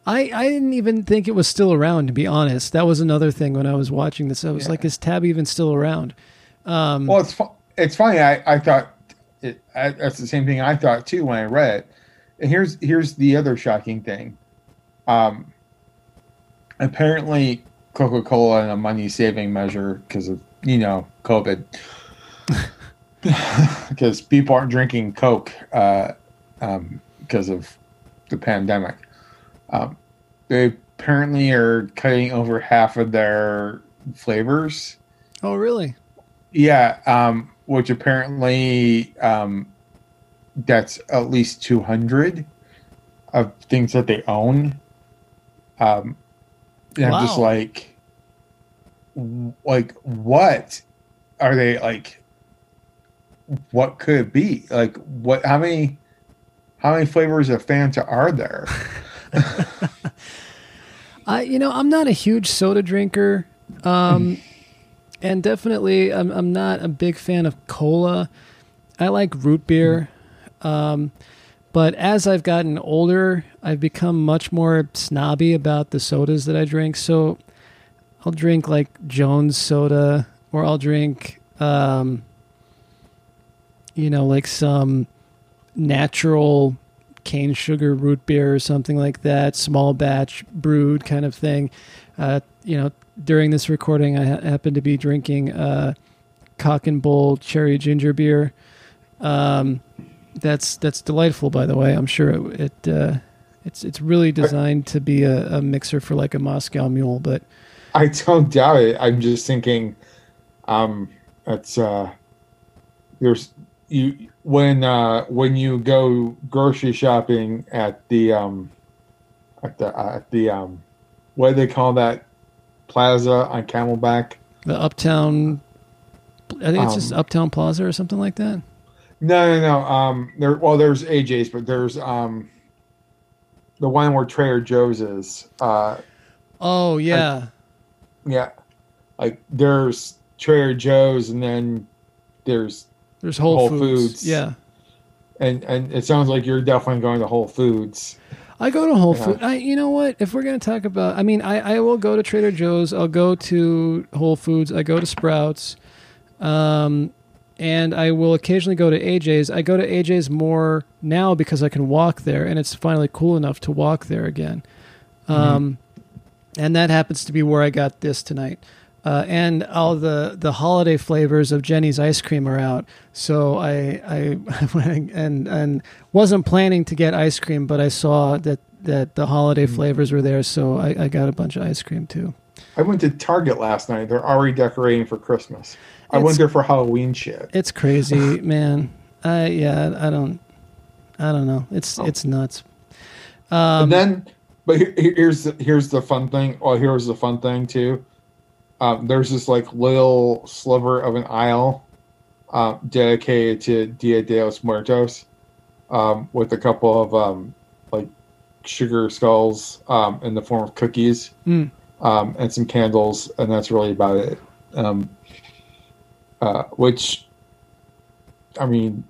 I, I didn't even think it was still around, to be honest. That was another thing when I was watching this. I was like, is Tab even still around? Um, Well, it's fu- it's funny. I I thought it, I, that's the same thing I thought too when I read it. And here's here's the other shocking thing. Um, apparently, Coca Cola in a money saving measure because of you know COVID, because people aren't drinking Coke uh, um, because of the pandemic. Um, they apparently are cutting over half of their flavors. oh, really? Yeah, um, which apparently um, that's at least two hundred of things that they own. Um, and I'm just like, like what are they like? What could it be like? What? How many? How many flavors of Fanta are there? I, you know, I'm not a huge soda drinker. Um, and definitely, I'm, I'm not a big fan of cola. I like root beer. Um, but as I've gotten older, I've become much more snobby about the sodas that I drink. So I'll drink like Jones soda, or I'll drink, um, you know, like some natural cane sugar root beer or something like that, small batch brewed kind of thing. Uh, you know, during this recording, I ha- happen to be drinking uh, Cock and Bull cherry ginger beer. Um, that's that's delightful, by the way. I'm sure it, it uh, it's it's really designed to be a, a mixer for like a Moscow Mule, but I don't doubt it. I'm just thinking, um, it's uh, there's you when uh when you go grocery shopping at the um at the uh, at the um what do they call that plaza on Camelback? the Uptown, I think it's just Um, Uptown Plaza or something like that. No, no, no. Um, there. Well, there's AJ's, but there's um the one where Trader Joe's is. Uh, Oh yeah, yeah, like there's Trader Joe's, and then there's there's Whole, Foods. Yeah. and and it sounds like you're definitely going to Whole Foods. I go to Whole Yeah. Food. I, you know what? If we're gonna talk about, I mean, I, I will go to Trader Joe's. I'll go to Whole Foods. I go to Sprouts, um, and I will occasionally go to AJ's. I go to AJ's more now because I can walk there, and it's finally cool enough to walk there again. Um, and that happens to be where I got this tonight. Uh, and all the, the holiday flavors of Jeni's ice cream are out. So I I went and and wasn't planning to get ice cream, but I saw that that the holiday flavors were there, so I, I got a bunch of ice cream too. I went to Target last night. They're already decorating for Christmas. I It's- went there for Halloween shit. It's crazy, man. I yeah, I don't I don't know. It's it's nuts. Um, and then, but here, here's the, here's the fun thing. Well, here's the fun thing too. Um, there's this like little sliver of an aisle uh, dedicated to Dia de los Muertos, um, with a couple of um, like sugar skulls um, in the form of cookies Mm. um, and some candles, and that's really about it. Um, uh, which, I mean,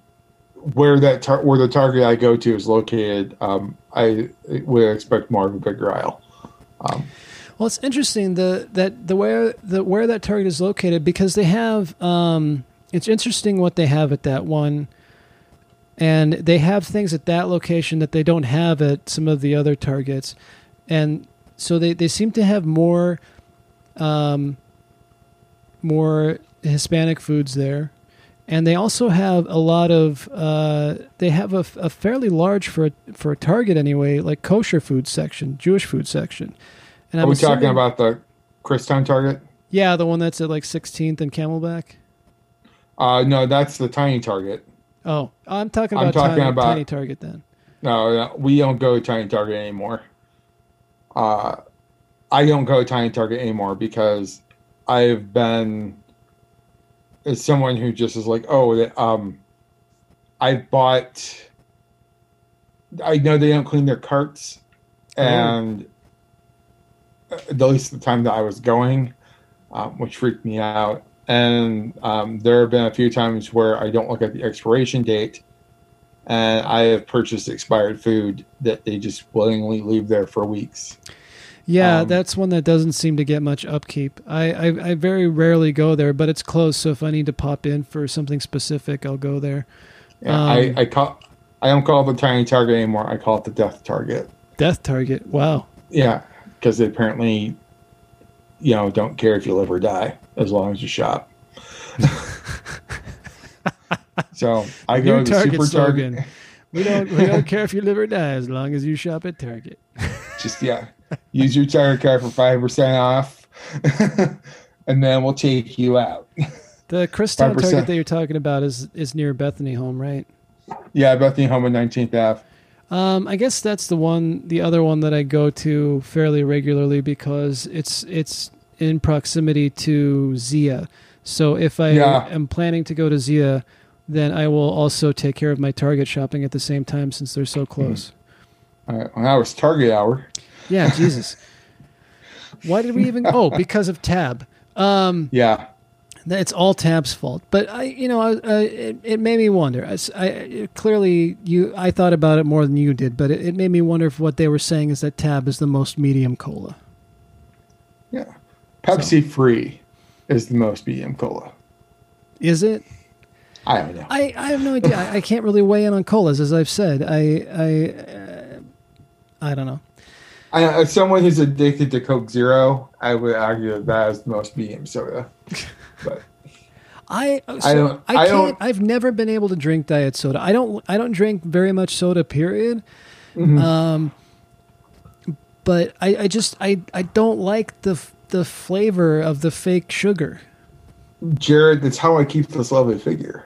where that tar- where the target I go to is located, um, I would expect more of a bigger aisle. Well, it's interesting the that the where the where that target is located because they have um it's interesting what they have at that one and they have things at that location that they don't have at some of the other targets. And so they, they seem to have more um more Hispanic foods there. And they also have a lot of uh, they have a, a fairly large for a, for a Target anyway, like kosher food section, Jewish food section. And are we talking about the Christown Target? Yeah, the one that's at like 16th and Camelback. Uh, no, that's the tiny Target. Oh, I'm talking I'm about, talking tiny, about- tiny Target then. No, no, we don't go Tiny Target anymore. Uh, I don't go Tiny Target anymore because I've been as someone who just is like, oh, um, I bought. I know they don't clean their carts, and uh, at least the time that I was going, um, which freaked me out. And um, there have been a few times where I don't look at the expiration date, and I have purchased expired food that they just willingly leave there for weeks. Yeah, Um, that's one that doesn't seem to get much upkeep. I, I I very rarely go there, but it's close. So if I need to pop in for something specific, I'll go there. Yeah, Um, I, I call I don't call it the tiny target anymore. I call it the death target. Death Target. Wow. Yeah, because they apparently, you know, don't care if you live or die as long as you shop. so I go New to Target super slogan. target. We don't we don't care if you live or die as long as you shop at Target. Just yeah, use your target card for five percent off, and then we'll take you out. The 5%. Target that you're talking about is is near Bethany Home, right? Yeah, Bethany Home on Nineteenth Ave. Um, I guess that's the one, the other one that I go to fairly regularly because it's it's in proximity to Zia. So if I Yeah. am planning to go to Zia, then I will also take care of my Target shopping at the same time since they're so close. All right, well, was Target hour. Yeah, Jesus. Why did we even? Oh, because of Tab. Um, Yeah, it's all Tab's fault. But I, you know, I, I, it, it made me wonder. I, I- clearly, you, I thought about it more than you did, but it, it made me wonder if what they were saying is that Tab is the most medium cola. yeah. Pepsi free is the most medium cola. Is it? I don't know. I, I have no idea. I, I can't really weigh in on colas, as I've said. I I uh, I don't know. I, as someone who's addicted to Coke Zero, I would argue that that is the most medium soda. But I so I don't- I I can't. don't- I've never been able to drink diet soda. I don't. I don't drink very much soda. Period. Mhm. Um, but I, I just I, I don't like the the flavor of the fake sugar. Jared, that's how I keep this lovely figure.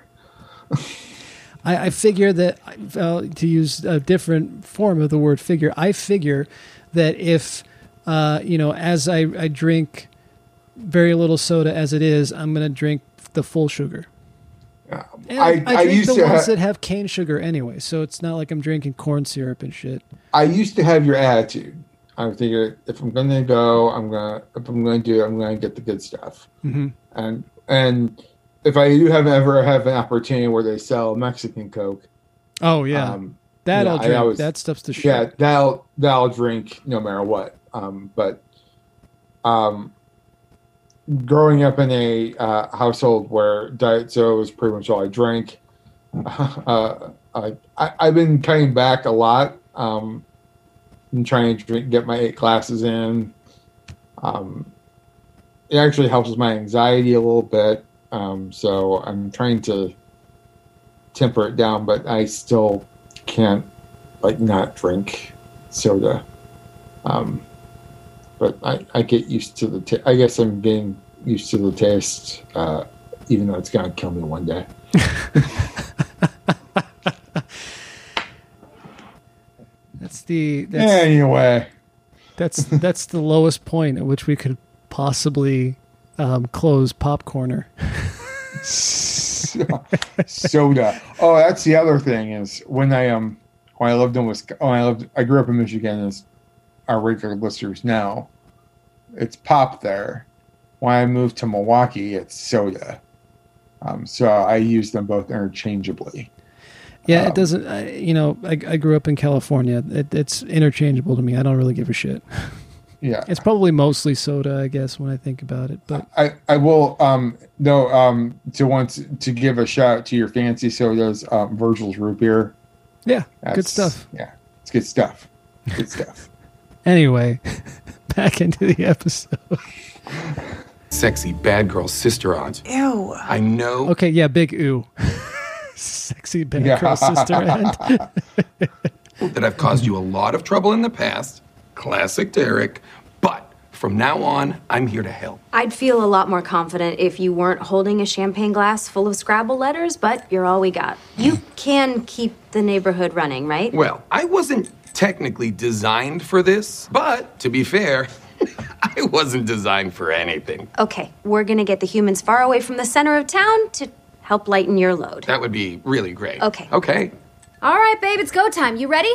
I, I figure that uh, to use a different form of the word figure, I figure that if uh, you know, as I, I drink very little soda as it is, I'm going to drink the full sugar. I, I- I, drink used the to ones ha- that have cane sugar anyway, so it's not like I'm drinking corn syrup and shit. I used to have your attitude. I figure if I'm gonna go, I'm gonna if I'm gonna do, it, I'm gonna get the good stuff. Mhm. And and if I do have ever have an opportunity where they sell Mexican Coke, Oh yeah, um, that yeah, I'll drink. always- that stuff's the shit. yeah, that'll that'll drink no matter what. Um, but um, growing up in a uh, household where diet soda was pretty much all I drank, uh, I, I've been cutting back a lot. Um, and trying to drink, get my eight glasses in. Um, it actually helps with my anxiety a little bit. Um, so I'm trying to temper it down, but I still can't like not drink soda. Um, but I, I get used to the. ta- I guess I'm getting used to the taste, uh, even though it's gonna kill me one day. That's the that's, anyway. That's that's the lowest point at which we could possibly um, close Popcorner. soda. Oh, that's the other thing is when I um when I lived in Wisconsin, oh, I lived I grew up in Michigan as our regular listeners now. It's pop there. When I moved to Milwaukee, it's soda. Um, so I use them both interchangeably. Yeah, it doesn't. I, you know, I, I grew up in California. It, it's interchangeable to me. I don't really give a shit. Yeah, It's probably mostly soda, I guess, when I think about it. But I, I will um though um to once to give a shout out to your fancy sodas um Virgil's root beer. yeah, good stuff. Yeah, it's good stuff. Good stuff. Anyway, back into the episode. Sexy bad girl sister aunt. Ew. I know. Okay, yeah, big ooh. Sexy bad Yeah. girl sister aunt. that I've caused you a lot of trouble in the past. Classic Derek. From now on, I'm here to help. I'd feel a lot more confident if you weren't holding a champagne glass full of Scrabble letters, but you're all we got. You can keep the neighborhood running, right? Well, I wasn't technically designed for this, but to be fair, I wasn't designed for anything. Okay, we're gonna get the humans far away from the center of town to help lighten your load. That would be really great. Okay. Okay. All right, babe, it's go time. You ready?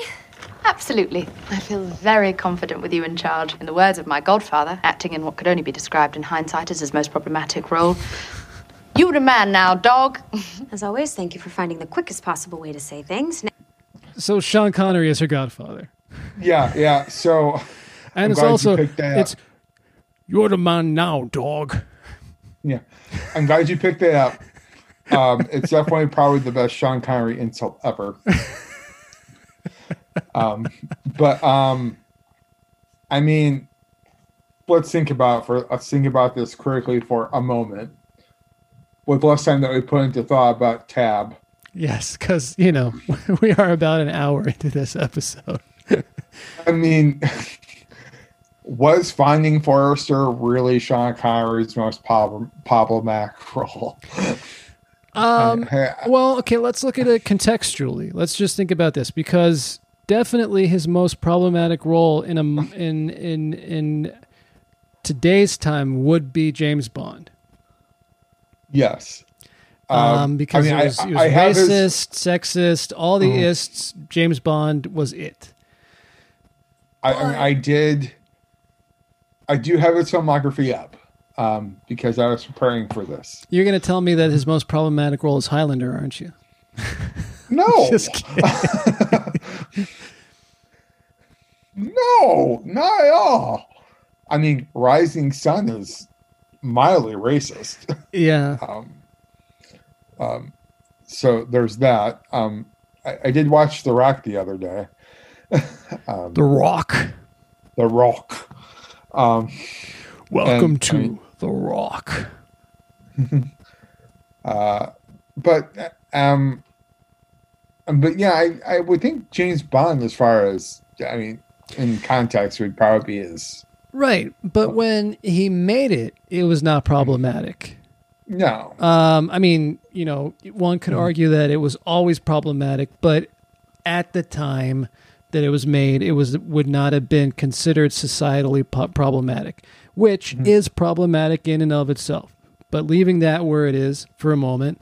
Absolutely. I feel very confident with you in charge. In the words of my godfather, acting in what could only be described in hindsight as his most problematic role. "You're the man now, dog. As always, thank you for finding the quickest possible way to say things. Now- So Sean Connery is her godfather. Yeah, yeah. So And I'm it's glad you also picked that it's up. you're the man now, dog. Yeah, I'm glad you picked that up. Um, it's definitely probably the best Sean Connery insult ever. um, but um, I mean, let's think about for let's think about this critically for a moment. With less time that we put into thought about Tab, Yes, because you know we are about an hour into this episode. I mean, was Finding Forrester really Sean Connery's most prob- problematic role? Um, well, okay, let's look at it contextually. Let's just think about this because definitely his most problematic role in a in in in today's time would be James Bond. Yes. Um, because I mean, it was, I- it was have his- racist, sexist, all the Mhm. ists. James Bond was it. I, I, mean, I did. I do have his filmography up um, because I was preparing for this. You're going to tell me that his most problematic role is Highlander, aren't you? No, Just kidding. no, not at all. I mean, Rising Sun is mildly racist. Yeah. Um, um, so there's that. Um, I, I did watch The Rock the other day. um, The Rock. The Rock. Um, Welcome and, to I mean, The Rock. uh, but um, but yeah, I, I would think James Bond, as far as I mean, in context, would probably be his. Right, but when he made it, it was not problematic. No, Um, I mean, you know, one could argue that it was always problematic, but at the time that it was made, it was would not have been considered societally po- problematic, which is problematic in and of itself. But leaving that where it is for a moment,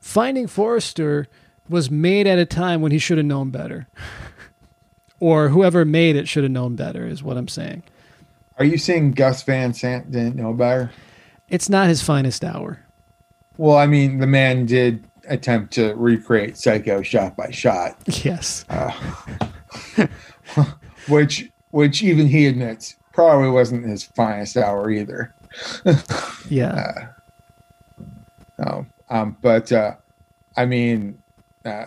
Finding Forrester was made at a time when he should have known better. or whoever made it should have known better is what I'm saying. Are you saying Gus Van Sant didn't know better? It's not his finest hour. Well, I mean, the man did attempt to recreate Psycho shot by shot, Yes. uh, which which even he admits probably wasn't his finest hour either. Yeah. No, um, but uh, I mean, uh,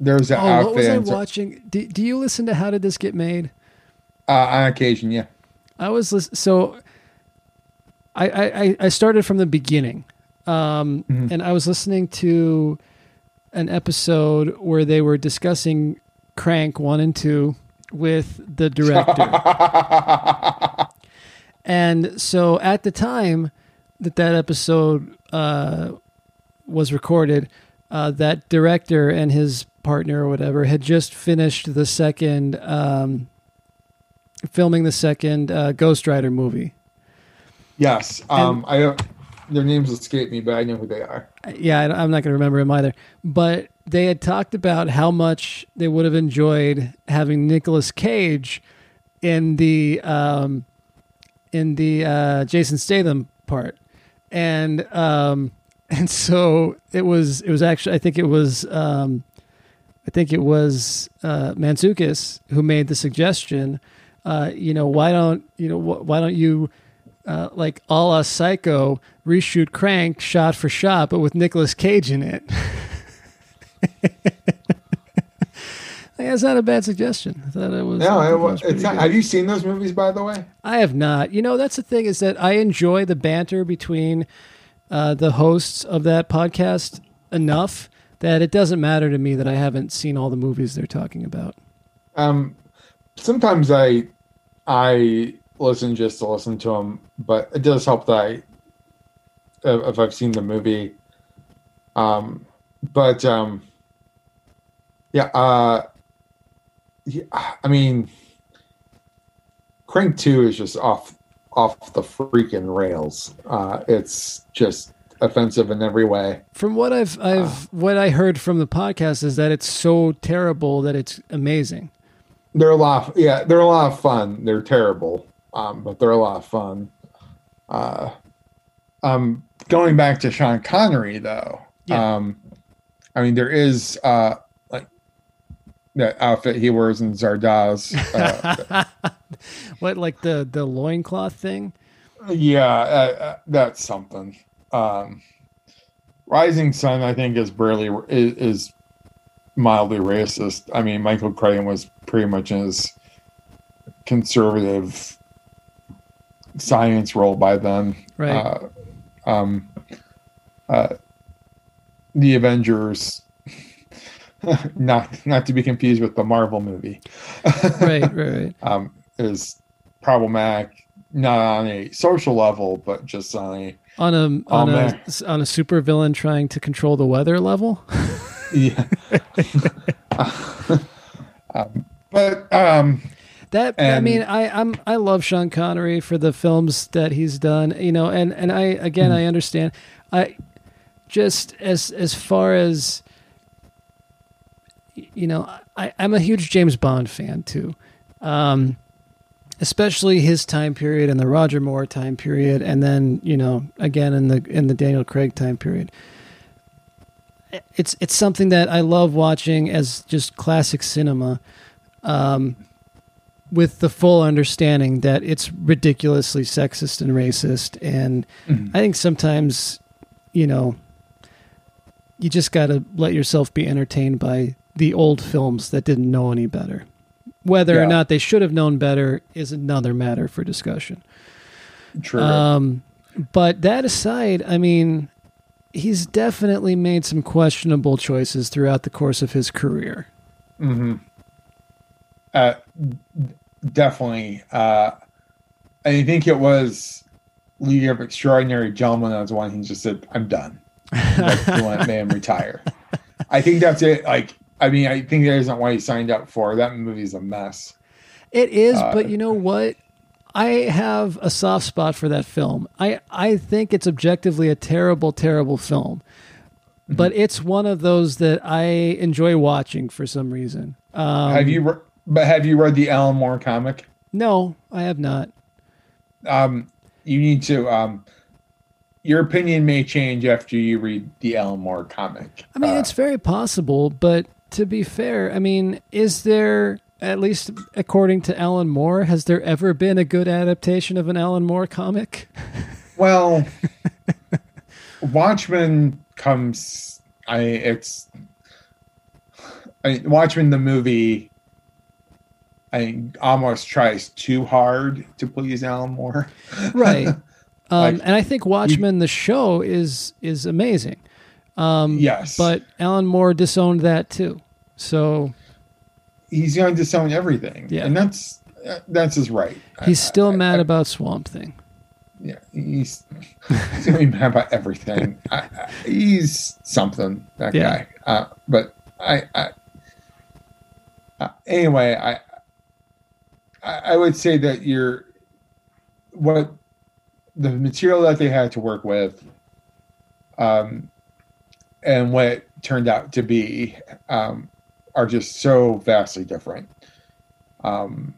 there's an Oh, what was I watching? Do, do you listen to How Did This Get Made? uh, on occasion. Yeah, I was lis- so. I, I I- I started from the beginning, um, Mm-hmm. and I was listening to an episode where they were discussing Crank one and two with the director, and so at the time that that episode uh, was recorded, uh, that director and his partner or whatever had just finished the second um, filming the second uh, Ghost Rider movie. yes. Um, I their names escape me, but I know who they are. Yeah, I, I'm not going to remember him either. But they had talked about how much they would have enjoyed having Nicolas Cage in the um, in the uh, Jason Statham part, and um, and so it was it was actually I think it was um, I think it was uh, Mantzoukas who made the suggestion. Uh, you know, why don't you know wh- why don't you uh, like a la Psycho reshoot Crank shot for shot, but with Nicolas Cage in it? That's not a bad suggestion. I thought it was. No, it, was it's not, have you seen those movies, by the way? I have not. You know, that's the thing is that I enjoy the banter between uh, the hosts of that podcast enough that it doesn't matter to me that I haven't seen all the movies they're talking about. Um, sometimes I I listen just to listen to them, but it does help that I if if I've seen the movie. Um, but um, yeah, uh, yeah, I mean, Crank Two is just off off the freaking rails. Uh, it's just offensive in every way. From what I've I've what I heard from the podcast is that it's so terrible that it's amazing. They're a lot. Of, yeah, they're a lot of fun. They're terrible, um, but they're a lot of fun. Uh, um, going back to Sean Connery, though. Um, I mean, there is uh, outfit he wears in Zardoz. Uh, what like the the loincloth thing? yeah, uh, uh, that's something. Um, Rising Sun, I think, is barely is, is mildly racist. I mean, Michael Crichton was pretty much in his conservative science role by then. Right. Uh, um, uh, the Avengers, not not to be confused with the Marvel movie. right, right, right. Um, is problematic not on a social level, but just on a On a Oh, on a on a super villain trying to control the weather level. yeah. um, but um, That I mean, I I'm I love Sean Connery for the films that he's done. You know, and and I again Hmm. I understand. I just as as far as you know, I I'm a huge James Bond fan too. Um, especially his time period and the Roger Moore time period, and then you know again in the in the Daniel Craig time period. It's it's something that I love watching as just classic cinema. Um, with the full understanding that it's ridiculously sexist and racist and i think sometimes you know you just got to let yourself be entertained by the old films that didn't know any better whether or not they should have known better is another matter for discussion True. um, but that aside i mean he's definitely made some questionable choices throughout the course of his career hmm Uh, definitely. Uh, I think it was League of Extraordinary Gentlemen was one. He just said, "I'm done." Like, he let man retire. I think that's it. Like, I mean, I think that isn't what he signed up for. That movie's a mess. It is, Uh, but you know what? I have a soft spot for that film. I, I think it's objectively a terrible, terrible film. Mm-hmm. But it's one of those that I enjoy watching for some reason. Um, have you? Re- but have you read the Alan Moore comic? No, I have not. Um, you need to. Um, your opinion may change after you read the Alan Moore comic. I mean, Uh, it's very possible, but to be fair, I mean, is there, at least according to Alan Moore, has there ever been a good adaptation of an Alan Moore comic? Well, Watchmen comes. I it's. I Watchmen the movie. I almost tries too hard to please Alan Moore. right um, Like, and i think watchmen the show is is amazing um Yes. but alan moore disowned that too so He's going to disown everything, Yeah. and that's that's his right. he's still mad about swamp thing Yeah, he's he's gonna be mad about everything. I, I, he's something that Yeah. guy. Uh, but I, I uh, anyway, I, I I would say that you're what the material that they had to work with um, and what it turned out to be um, are just so vastly different. Um,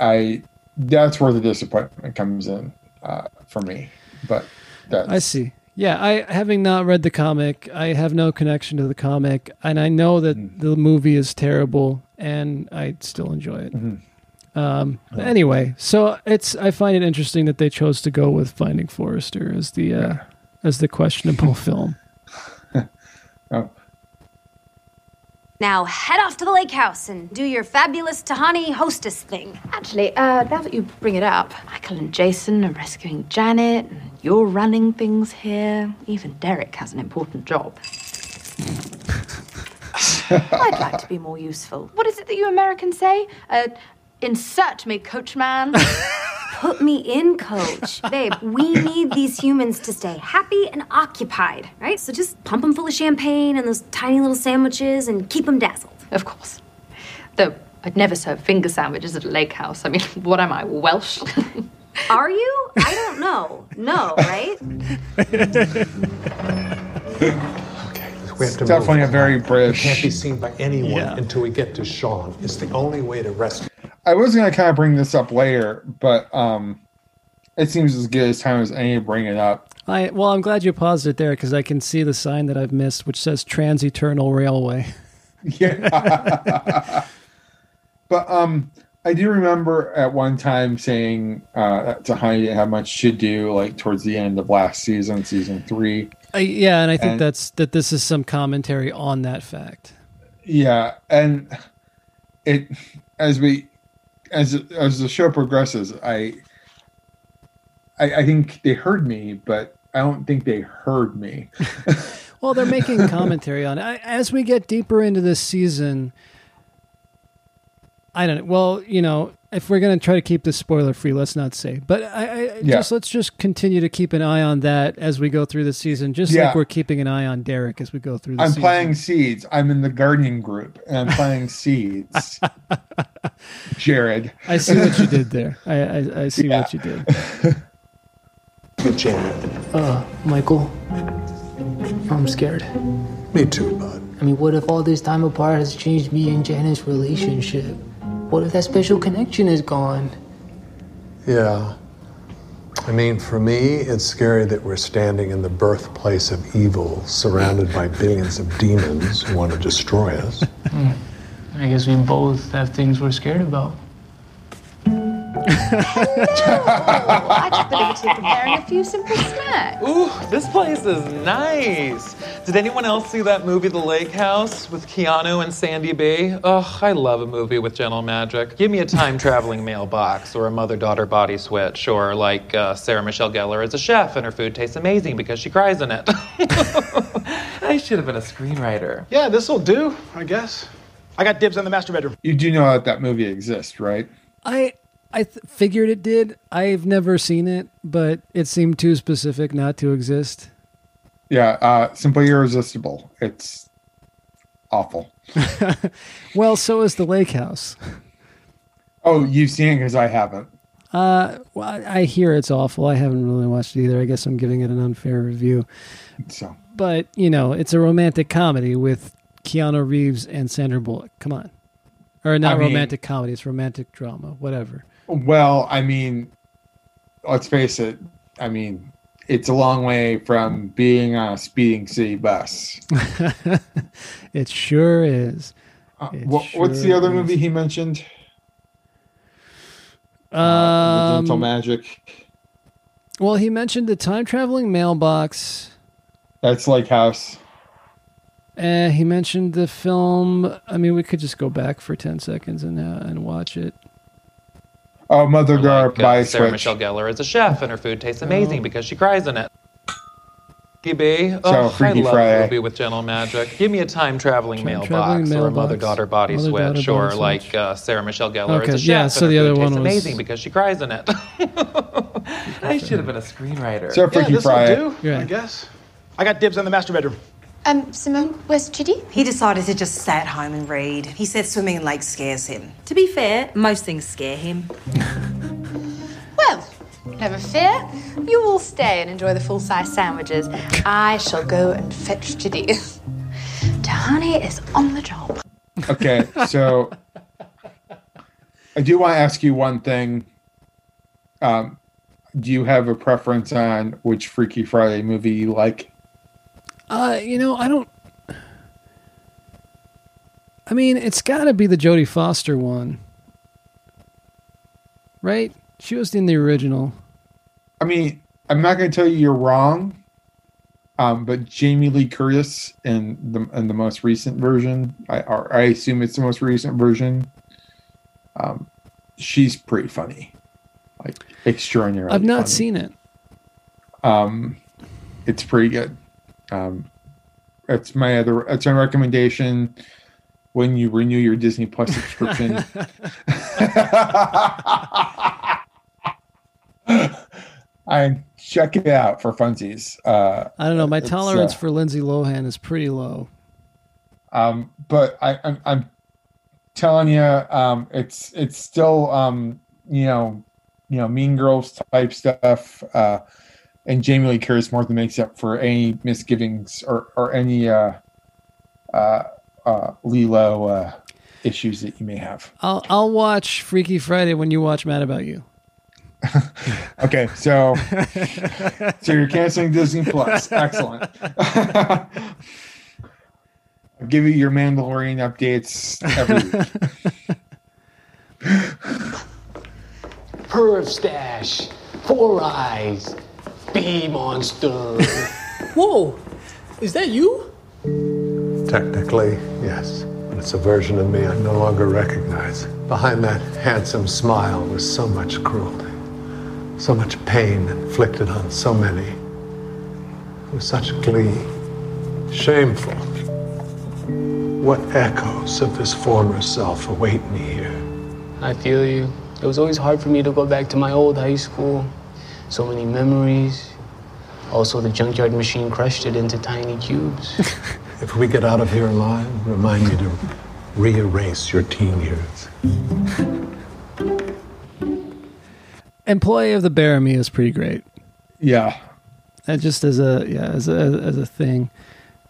I that's where the disappointment comes in uh, for me. But that's, I see. Yeah, I having not read the comic, I have no connection to the comic, and I know that Mm. the movie is terrible, and I still enjoy it. Mm-hmm. Um, but anyway, so it's I find it interesting that they chose to go with Finding Forrester as the uh, as the questionable film. Oh, Now head off to the lake house and do your fabulous Tahani hostess thing. Actually, uh, now that you bring it up, Michael and Jason are rescuing Janet, and you're running things here. Even Derek has an important job. I'd like to be more useful. What is it that you Americans say? Uh, insert me, coachman. Put me in, coach. Babe, we need these humans to stay happy and occupied, right? So just pump them full of champagne and those tiny little sandwiches and keep them dazzled. Of course. Though I'd never serve finger sandwiches at a lake house. I mean, what am I, Welsh? Are you? I don't know. No, right? Okay, we have to definitely move. a very British. We can't be seen by anyone Yeah. until we get to Shawn. It's the only way to rescue. I was going to kind of bring this up later, but um, it seems as good as time as any to bring it up. I well, I'm glad you paused it there because I can see the sign that I've missed, which says Trans Eternal Railway. Yeah. but um, I do remember at one time saying uh, that Tahani didn't have much to do, like towards the end of last season, season three. I, yeah, and I think And- that's that. This is some commentary on that fact. Yeah, and it as we as as the show progresses, I I, I think they heard me, but I don't think they heard me. Well, they're making commentary on it. As we get deeper into this season. I don't know. Well, you know, if we're going to try to keep this spoiler free, let's not say. But I, I Yeah. just let's just continue to keep an eye on that as we go through the season, just Yeah. like we're keeping an eye on Derek as we go through the season. I'm season. planting seeds. I'm in the gardening group, and I'm playing seeds. Jared, I see what you did there. I I, I see Yeah. what you did. Get Janet. Uh, Michael, I'm scared. Me too, bud. I mean, what if all this time apart has changed me and Janet's relationship? What if that special connection is gone? Yeah. I mean, for me, it's scary that we're standing in the birthplace of evil, surrounded by billions of demons who want to destroy us. Hmm. I guess we both have things we're scared about. I just believe you preparing a few simple snacks. Ooh, this place is nice. Did anyone else see that movie, The Lake House, with Keanu and Sandy B? Ugh, I love a movie with gentle magic. Give me a time traveling mailbox, or a mother daughter body switch, or like uh, Sarah Michelle Gellar as a chef and her food tastes amazing because she cries in it. I should have been a screenwriter. Yeah, this'll do, I guess. I got dibs on the master bedroom. you do know that that movie exists, right? I I th- figured it did. I've never seen it, but it seemed too specific not to exist. Yeah, uh, simply irresistible. It's awful. Well, so is the Lake House. Oh, you've seen it because I haven't. Uh, well, I hear it's awful. I haven't really watched it either. I guess I'm giving it an unfair review. So, But you know, it's a romantic comedy with Keanu Reeves and Sandra Bullock. Come on, or not I mean- romantic comedy. It's romantic drama. Whatever. Well, I mean, let's face it. I mean, it's a long way from being on a speeding city bus. it sure is. Uh, It what, what's the other is. movie he mentioned? The Um, Gentle Magic. well, he mentioned the time traveling mailbox. That's like House. Uh, he mentioned the film. I mean, we could just go back for ten seconds and uh, and watch it. Oh, Mother Daughter Like, uh, by Sarah Switch. Michelle Gellar is a chef and her food tastes amazing Oh. because she cries in it. B. So, Oh, I love Friday. a movie with gentle magic. Give me a time traveling mailbox Time-traveling or a mother daughter body mother-daughter switch body or like uh, Sarah Michelle Gellar Okay, as a chef. yeah, and so her the food other tastes one was- amazing because she cries in it. I should have been a screenwriter. So Yeah, Freaky this'll Friday. do, Yeah. I guess. I got dibs on the master bedroom. Um, Simone, where's Chidi? He decided to just stay at home and read. He said swimming in lakes scares him. To be fair, most things scare him. Well, Never fear. You will stay and enjoy the full size sandwiches. I shall go and fetch Chidi. Tahani is on the job. Okay, so I do want to ask you one thing. Um, do you have a preference on which Freaky Friday movie you like? Uh, you know, I don't. I mean, it's got to be the Jodie Foster one, right? She was in the original. I mean, I'm not going to tell you you're wrong, um, but Jamie Lee Curtis in the in the most recent version, I or I assume it's the most recent version. Um, she's pretty funny, like extraordinarily. I've not funny. seen it. Um, it's pretty good. Um, it's my other. It's my recommendation when you renew your Disney Plus subscription. I check it out for funsies. Uh, I don't know. My tolerance uh, for Lindsay Lohan is pretty low. Um, but I, I'm, I'm telling you, um, it's it's still um, you know, you know, Mean Girls type stuff. Uh, and Jamie Lee Curtis more than makes up for any misgivings or or any uh, uh, uh, Lilo uh, issues that you may have. I'll I'll watch Freaky Friday when you watch Mad About You. Okay, so so you're canceling Disney Plus. Excellent. I'll give you your Mandalorian updates every week. Perv stash, four eyes, bee monster. Whoa, is that you? Technically, yes. But it's a version of me I no longer recognize. Behind that handsome smile was so much cruelty, so much pain inflicted on so many. With such glee. Shameful. What echoes of this former self await me here? I feel you. It was always hard for me to go back to my old high school. So many memories. Also, the junkyard machine crushed it into tiny cubes. If we get out of here alive, remind me to re-erase your teen years. Employee of the Bearimy is pretty great. Yeah. And just as a yeah as a as a thing,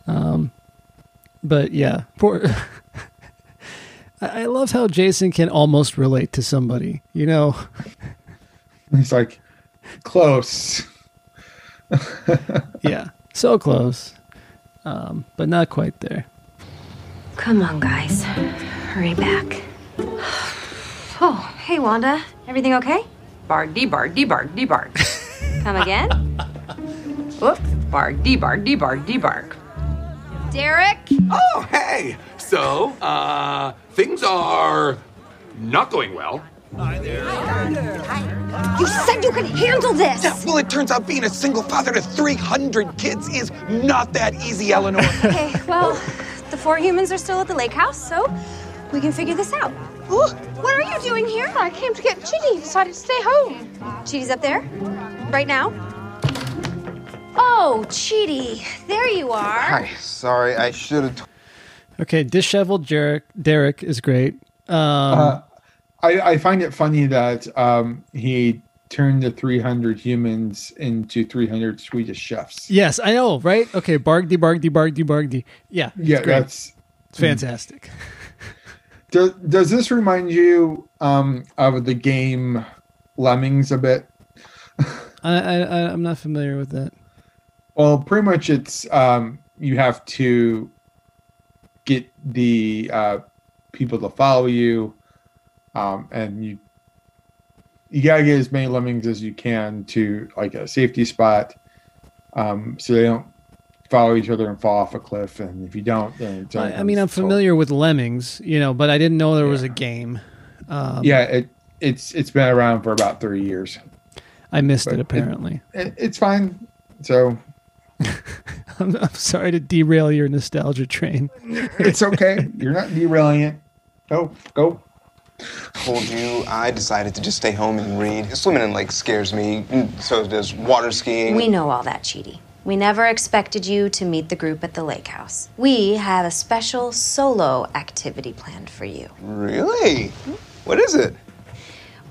um, but yeah, poor. I I love how Jason can almost relate to somebody. You know, He's like close. yeah, so close, um, but not quite there. Come on, guys. Hurry back. Oh, hey, Wanda. Everything okay? Bark, debark, debark, debark. Come again? Whoop. Bark, debark, debark, debark. Derek? Oh, hey! So, uh, things are not going well. You said you could handle this! Yeah, well, it turns out being a single father to 300 kids is not that easy, Eleanor. Okay, well, the four humans are still at the lake house, so we can figure this out. Ooh, what are you doing here? I came to get Chidi. Decided to stay home. Chidi's up there? Right now? Oh, Cheaty, there you are. Hi, sorry, I should have. T- Okay, disheveled Derek Derek is great. Um, Uh, I, I find it funny that um, he turned the 300 humans into 300 Swedish chefs. yes, I know, right? Okay, Bargdy, Bargdy, Bargdy, Bargdy. Yeah, Yeah, great. that's it's fantastic. Does, does this remind you um, of the game Lemmings a bit? I I- I'm not familiar with that. Well, pretty much it's um, you have to get the uh, people to follow you, um, and you you gotta get as many lemmings as you can to like a safety spot, um, so they don't follow each other and fall off a cliff. And if you don't, then it's I, I mean, I'm familiar with Lemmings, you know, but I didn't know there was a game. Um, yeah, it it's it's been around for about three years. I missed But it apparently. It, it's fine. So I'm, I'm sorry to derail your nostalgia train. it's okay. You're not derailing it. Go go. Told you I decided to just stay home and read. Swimming in lake scares me. So does water skiing. We know all that, Chidi. We never expected you to meet the group at the lake house. We have a special solo activity planned for you. Really? What is it?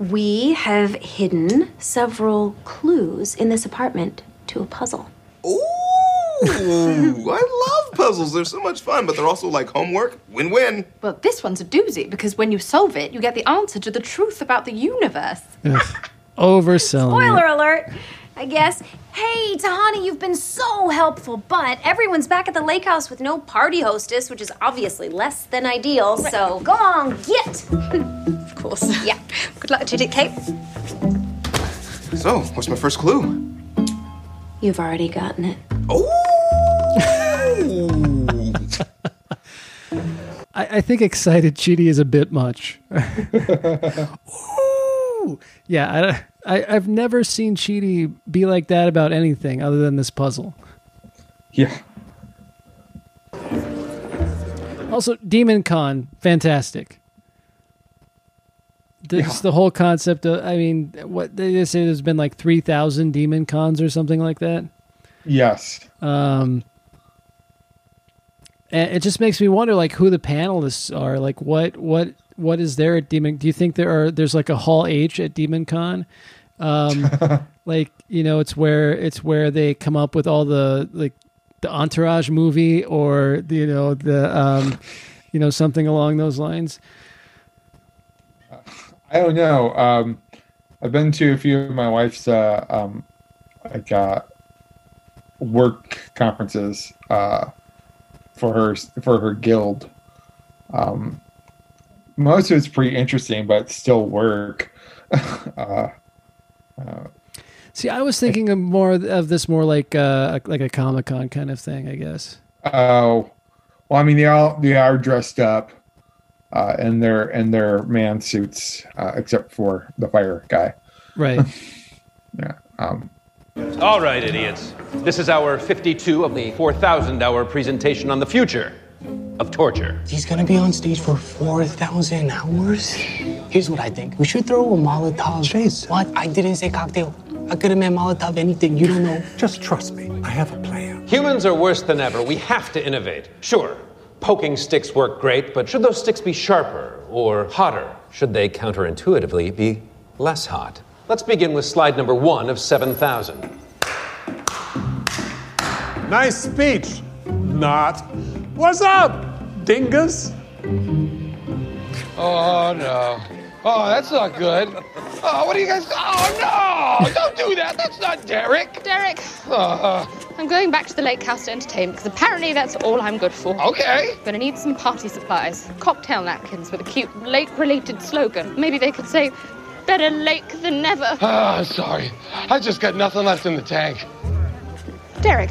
We have hidden several clues in this apartment to a puzzle. Ooh, I love puzzles. They're so much fun, but they're also like homework. Win-win. Well, this one's a doozy because when you solve it, you get the answer to the truth about the universe. Overselling. Spoiler it. alert, I guess. Hey, Tahani, you've been so helpful, but everyone's back at the lake house with no party hostess, which is obviously less than ideal, so go on, get! Of course. Yeah. Good luck, Judith Kate. So, what's my first clue? You've already gotten it. Oh! I, I think excited Chidi is a bit much. Ooh. Yeah, I, I, I've never seen Chidi be like that about anything other than this puzzle. Yeah. Also, Demon Con, fantastic. Just the whole concept of, I mean, what they say there's been like 3,000 Demon Cons or something like that. Yes. Um, and it just makes me wonder, like, who the panelists are. Like, what, what, what is there at Demon? Do you think there are? There's like a Hall H at Demon Con. Um, like, you know, it's where it's where they come up with all the like the Entourage movie, or you know the, um, you know, something along those lines. I don't know. Um, I've been to a few of my wife's uh, um, like uh, work conferences uh, for her for her guild. Um, most of it's pretty interesting, but still work. uh, uh, See, I was thinking of more of this more like uh, like a Comic Con kind of thing, I guess. Oh, well, I mean, they all they are dressed up uh, in their in their man suits, uh, except for the fire guy. Right. yeah. Um, All right, idiots. This is our 52 of the 4,000 hour presentation on the future of torture. He's gonna be on stage for 4,000 hours? Here's what I think. We should throw a Molotov. Chase. What? I didn't say cocktail. I could have meant Molotov anything. You don't know. Just trust me. I have a plan. Humans are worse than ever. We have to innovate. Sure, poking sticks work great, but should those sticks be sharper or hotter? Should they counterintuitively be less hot? Let's begin with slide number one of 7,000. Nice speech. Not. What's up, dingus? Oh no. Oh, that's not good. Oh, what are you guys? Oh no! Don't do that. That's not Derek. Derek, Uh, I'm going back to the lake house to entertain because apparently that's all I'm good for. Okay. Gonna need some party supplies. Cocktail napkins with a cute lake related slogan. Maybe they could say, better lake than never. Ah, sorry. I just got nothing left in the tank. Derek,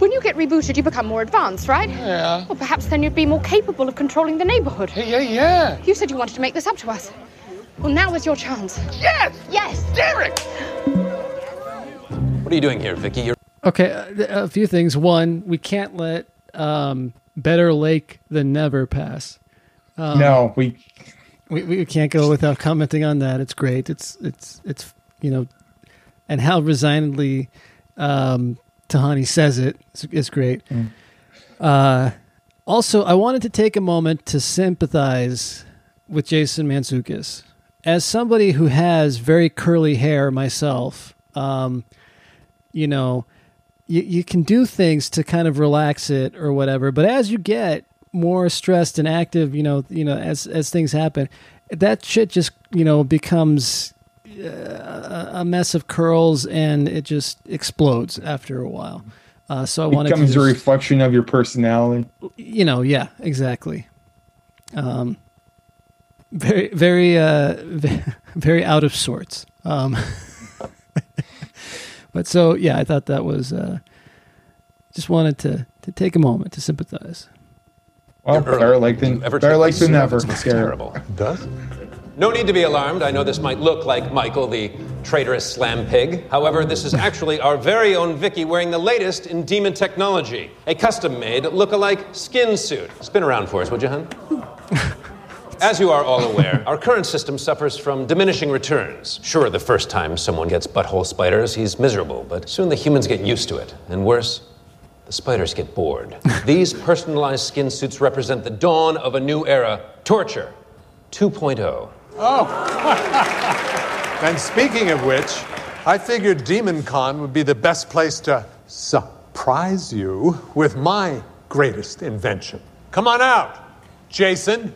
when you get rebooted, you become more advanced, right? Yeah. Well, perhaps then you'd be more capable of controlling the neighborhood. Yeah, yeah. You said you wanted to make this up to us. Well, now is your chance. Yes! Yes! Derek! What are you doing here, Vicky? You're Okay, a, a few things. One, we can't let um, better lake than never pass. Um, no, we, we we can't go without commenting on that. It's great. It's it's it's you know, and how resignedly um, Tahani says it is, great. Uh, also, I wanted to take a moment to sympathize with Jason Mantzoukas. As somebody who has very curly hair myself, um, you know, you, you can do things to kind of relax it or whatever. But as you get more stressed and active, you know, you know, as as things happen, that shit just you know becomes uh, a mess of curls and it just explodes after a while. Uh, so I wanted to becomes a reflection of your personality. you know, yeah, exactly. Um, very, very, uh, very out of sorts. Um, but so, yeah, I thought that was, uh, just wanted to, to take a moment to sympathize. Well, better like than Ever better take like this than never. It smells Scary. terrible. Does? No need to be alarmed. I know this might look like Michael, the traitorous slam pig. However, this is actually our very own Vicky wearing the latest in demon technology a custom made look-alike skin suit. Spin around for us, would you, hun? As you are all aware, our current system suffers from diminishing returns. Sure, the first time someone gets butthole spiders, he's miserable, but soon the humans get used to it. And worse, the spiders get bored. These personalized skin suits represent the dawn of a new era torture 2.0. Oh. oh. and speaking of which, I figured Demon Con would be the best place to surprise you with my greatest invention. Come on out, Jason.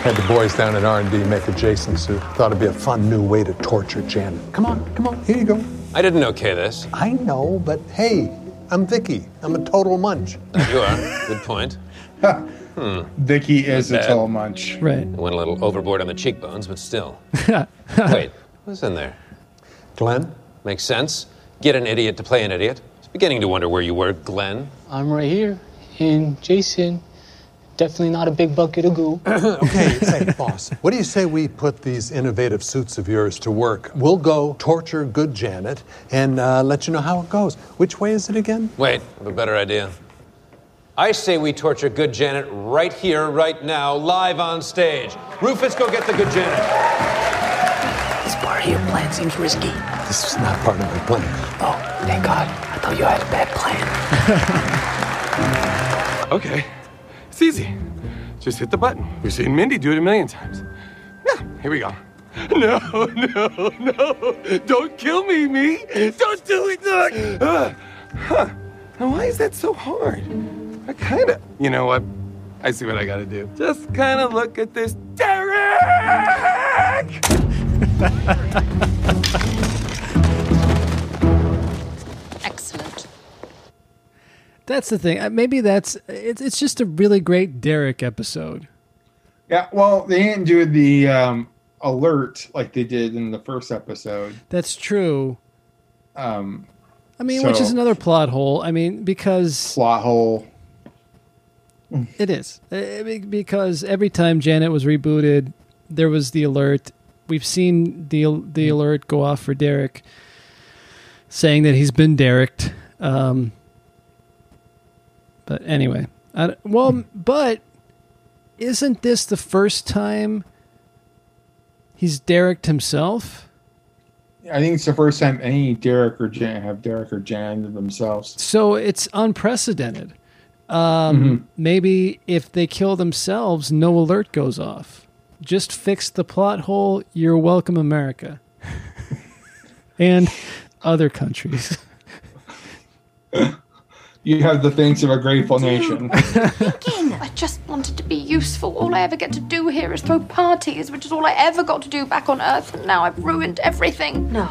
Had the boys down at R&D make a Jason suit. Thought it'd be a fun new way to torture Janet. Come on, come on, here you go. I didn't okay this. I know, but hey, I'm Vicky. I'm a total munch. You are. Good point. Hmm. Vicky is a total munch. Right. Went a little overboard on the cheekbones, but still. Wait, what's in there? Glenn? Makes sense. Get an idiot to play an idiot. I was beginning to wonder where you were, Glenn. I'm right here. And Jason, definitely not a big bucket of goo. okay, hey, boss, what do you say we put these innovative suits of yours to work? We'll go torture good Janet and uh, let you know how it goes. Which way is it again? Wait, I have a better idea. I say we torture good Janet right here, right now, live on stage. Rufus, go get the good Janet. This part of your plan seems risky. This is not part of my plan. Oh, thank God. I thought you had a bad plan. Okay, it's easy. Just hit the button. We've seen Mindy do it a million times. Yeah, here we go. No, no, no. Don't kill me, me. Don't do it, Doc. Uh, huh. Now, why is that so hard? I kind of. You know what? I see what I gotta do. Just kind of look at this Derek! That's the thing. Uh, Maybe that's it's. It's just a really great Derek episode. Yeah, well, they didn't do the um, alert like they did in the first episode. That's true. Um, I mean, which is another plot hole. I mean, because plot hole. It is Uh, because every time Janet was rebooted, there was the alert. We've seen the the alert go off for Derek, saying that he's been Derricked. Um, but anyway, I, well, but isn't this the first time he's Derricked himself? I think it's the first time any Derek or Jan have Derek or Jan themselves. So it's unprecedented. Um, Maybe if they kill themselves, no alert goes off. Just fix the plot hole. You're welcome, America, and other countries. You have the things of a grateful nation. Thinking, I just wanted to be useful. All I ever get to do here is throw parties, which is all I ever got to do back on Earth, and now I've ruined everything. No.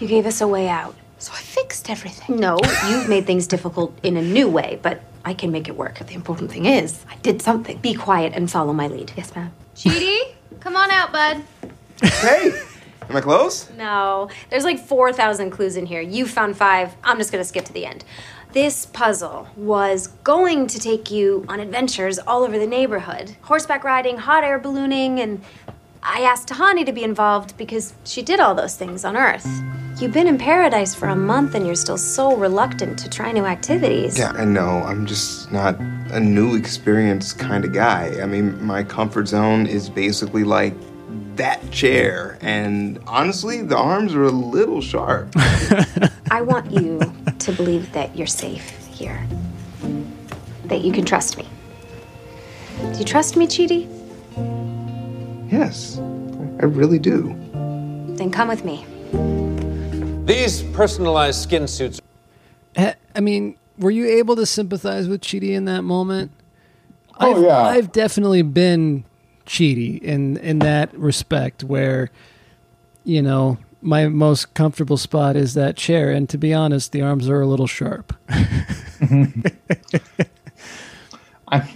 You gave us a way out. So I fixed everything. No, you've made things difficult in a new way, but I can make it work. The important thing is, I did something. Be quiet and follow my lead. Yes, ma'am. Chidi, come on out, bud. Hey, am I close? No, there's like 4,000 clues in here. You found five. I'm just going to skip to the end. This puzzle was going to take you on adventures all over the neighborhood horseback riding, hot air ballooning, and I asked Tahani to be involved because she did all those things on Earth. You've been in paradise for a month and you're still so reluctant to try new activities. Yeah, I know. I'm just not a new experience kind of guy. I mean, my comfort zone is basically like that chair. And honestly, the arms are a little sharp. I want you to believe that you're safe here, that you can trust me. Do you trust me, Chidi? yes, I really do. Then come with me. These personalized skin suits. Eh, I mean, were you able to sympathize with Chidi in that moment? Oh, I've, yeah. I've definitely been Chidi in in that respect, where you know my most comfortable spot is that chair, and to be honest, the arms are a little sharp. I'm,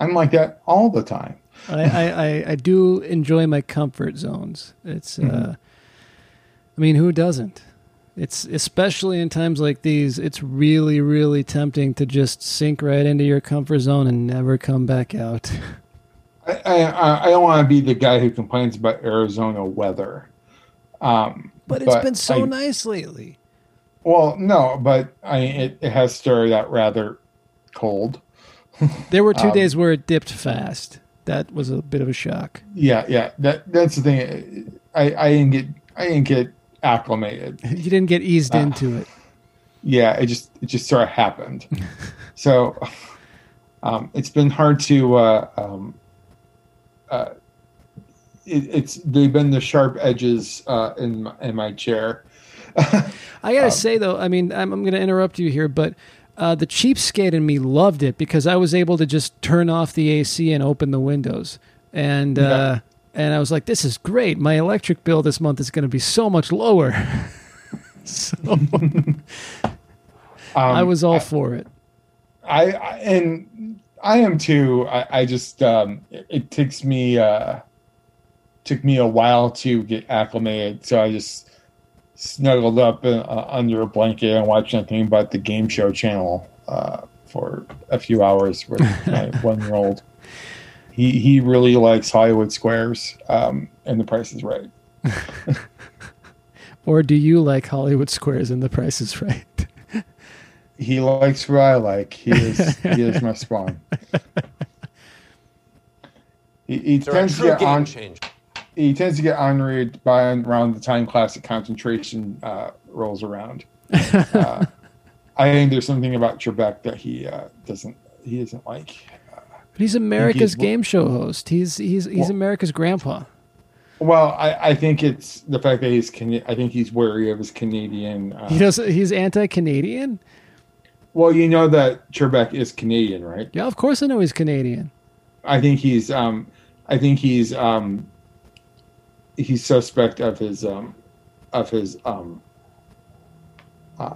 I'm like that all the time. I, I, I, I do enjoy my comfort zones. It's, uh, Mhm. I mean, who doesn't? It's especially in times like these. It's really, really tempting to just sink right into your comfort zone and never come back out. I, I, I don't want to be the guy who complains about Arizona weather. Um, But it's been so I- nice lately. Well, no, but I it, it has started out rather cold. There were two Um, days where it dipped fast. That was a bit of a shock. Yeah, yeah. That that's the thing. I, I didn't get I didn't get acclimated. You didn't get eased Uh, into it. Yeah, it just it just sort of happened. so Um, it's been hard to. Uh, um, uh, it, it's they've been the sharp edges uh, in my, in my chair. I Um, gotta say though, I mean, I'm, I'm gonna interrupt you here, but uh, the cheapskate in me loved it because I was able to just turn off the AC and open the windows, and uh, and I was like, this is great. My electric bill this month is gonna be so much lower. so I was all for it. I, I and I am too. I, I just um, it, it takes me uh, took me a while to get acclimated, so I just snuggled up uh, under a blanket and watched nothing but the game show channel uh, for a few hours with my one year old. He he really likes Hollywood Squares, um, and The Price is Right. Or do you like Hollywood Squares and The Price is Right? He likes what I like. He is he is my spawn. He, he tends to get on. changer. He tends to get honored by around the time classic concentration uh, rolls around. uh, I think there's something about Trebek that he uh, doesn't he doesn't like. But he's America's he's- game show host. He's he's he's Well- America's grandpa. Well, I, I think it's the fact that he's Cana- I think he's wary of his Canadian. Uh, He does. He's anti-Canadian. Well, you know that Trebek is Canadian, right? Yeah, of course I know he's Canadian. I think he's um I think he's um he's suspect of his um of his um uh,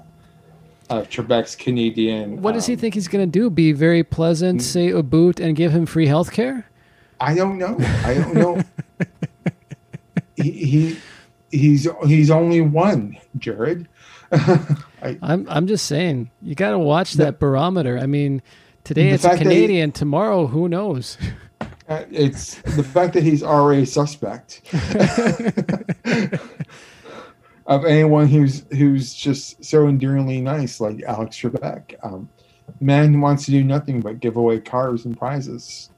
of Trebek's Canadian What does he um, think he's going to do? Be very pleasant, say a boot, and give him free health care? I don't know. I don't know. he, he he's he's only one, Jared. I, I'm I'm just saying you got to watch that barometer. I mean, today it's a that he- Canadian, tomorrow who knows? uh, it's the fact that he's already suspect of anyone who's who's just so endearingly nice, like Alex Trebek. Um, man who wants to do nothing but give away cars and prizes.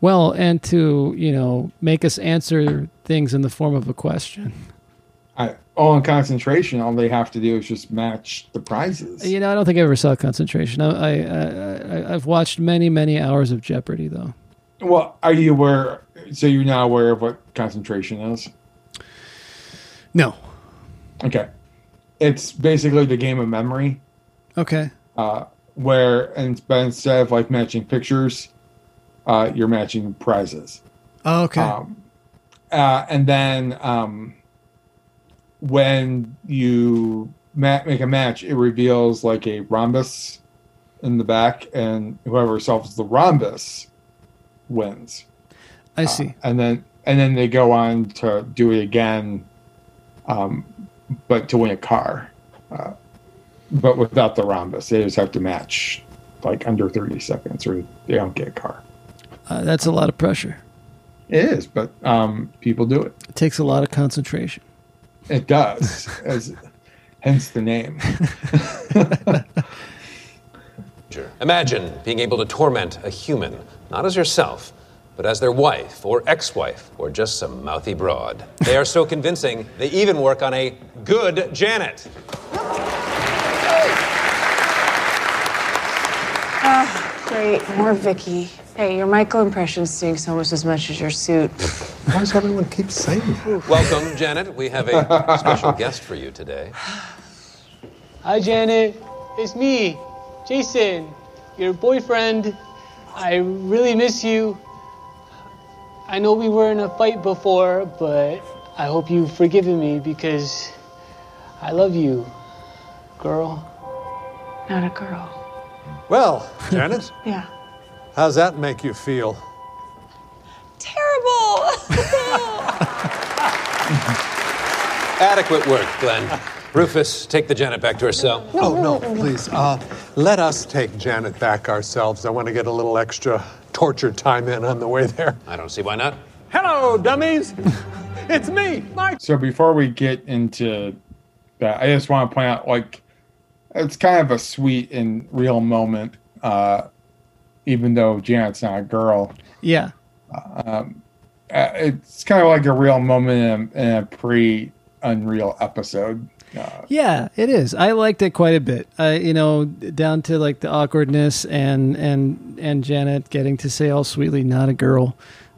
Well, and to you know make us answer things in the form of a question. In concentration, all they have to do is just match the prizes. You know, I don't think I ever saw concentration. I, I, I I've watched many many hours of Jeopardy though. Well, are you aware? So you're now aware of what concentration is? No. Okay. It's basically the game of memory, Okay. uh, where and but instead of like matching pictures, uh, you're matching prizes. Oh, okay. Um, uh, and then um, when you ma- make a match, it reveals like a rhombus in the back, and whoever solves the rhombus wins. I see. and then and then they go on to do it again, um, but to win a car, uh, but without the rhombus. They just have to match like under thirty seconds, or they don't get a car. Uh, that's a lot of pressure. It is, but um, people do it. It takes a lot of concentration. It does, as hence the name. Imagine being able to torment a human, not as yourself, but as their wife or ex wife or just some mouthy broad. They are so convincing, they even work on a good Janet. Ah, great. More Vicky. Hey, your Michael impression stinks almost as much as your suit. Why does everyone keep saying that? Welcome, Janet. We have a special guest for you today. Hi, Janet. It's me, Jason, your boyfriend. I really miss you. I know we were in a fight before, but I hope you've forgiven me because I love you, girl. Not a girl. Well, Janet, Yeah. how's that make you feel? Terrible. Adequate work, Glenn. Rufus, take the Janet back to her cell. No, no, please. Uh, let us take Janet back ourselves. I want to get a little extra torture time in on the way there. I don't see why not. Hello, dummies. it's me, Mike. So before we get into that, I just want to point out like it's kind of a sweet and real moment, uh, even though Janet's not a girl. Yeah. Um, uh, it's kind of like a real moment in a, in a pre Unreal episode. Yeah, it is. I liked it quite a bit. Uh, you know, down to like the awkwardness and and and Janet getting to say all sweetly, "Not a girl."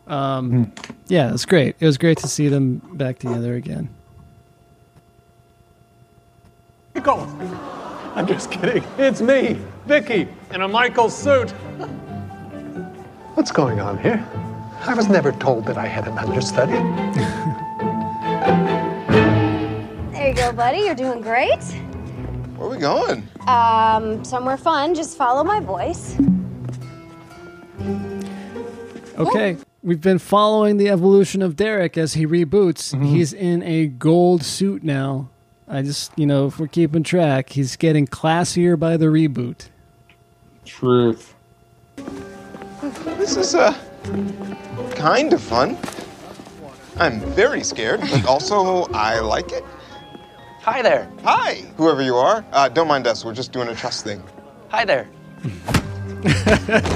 Um, Yeah, it was great. It was great to see them back together again. Michael! I'm just kidding. It's me, Vicky, in a Michael suit. What's going on here? I was never told that I had an understudy. There you go, buddy. You're doing great. Where are we going? Um, somewhere fun. Just follow my voice. Okay, we've been following the evolution of Derek as he reboots. He's in a gold suit now. I just, you know, if we're keeping track, he's getting classier by the reboot. Truth. This is uh, kind of fun. I'm very scared, but also I like it. Hi there. Hi, whoever you are. Uh, don't mind us. We're just doing a trust thing. Hi there.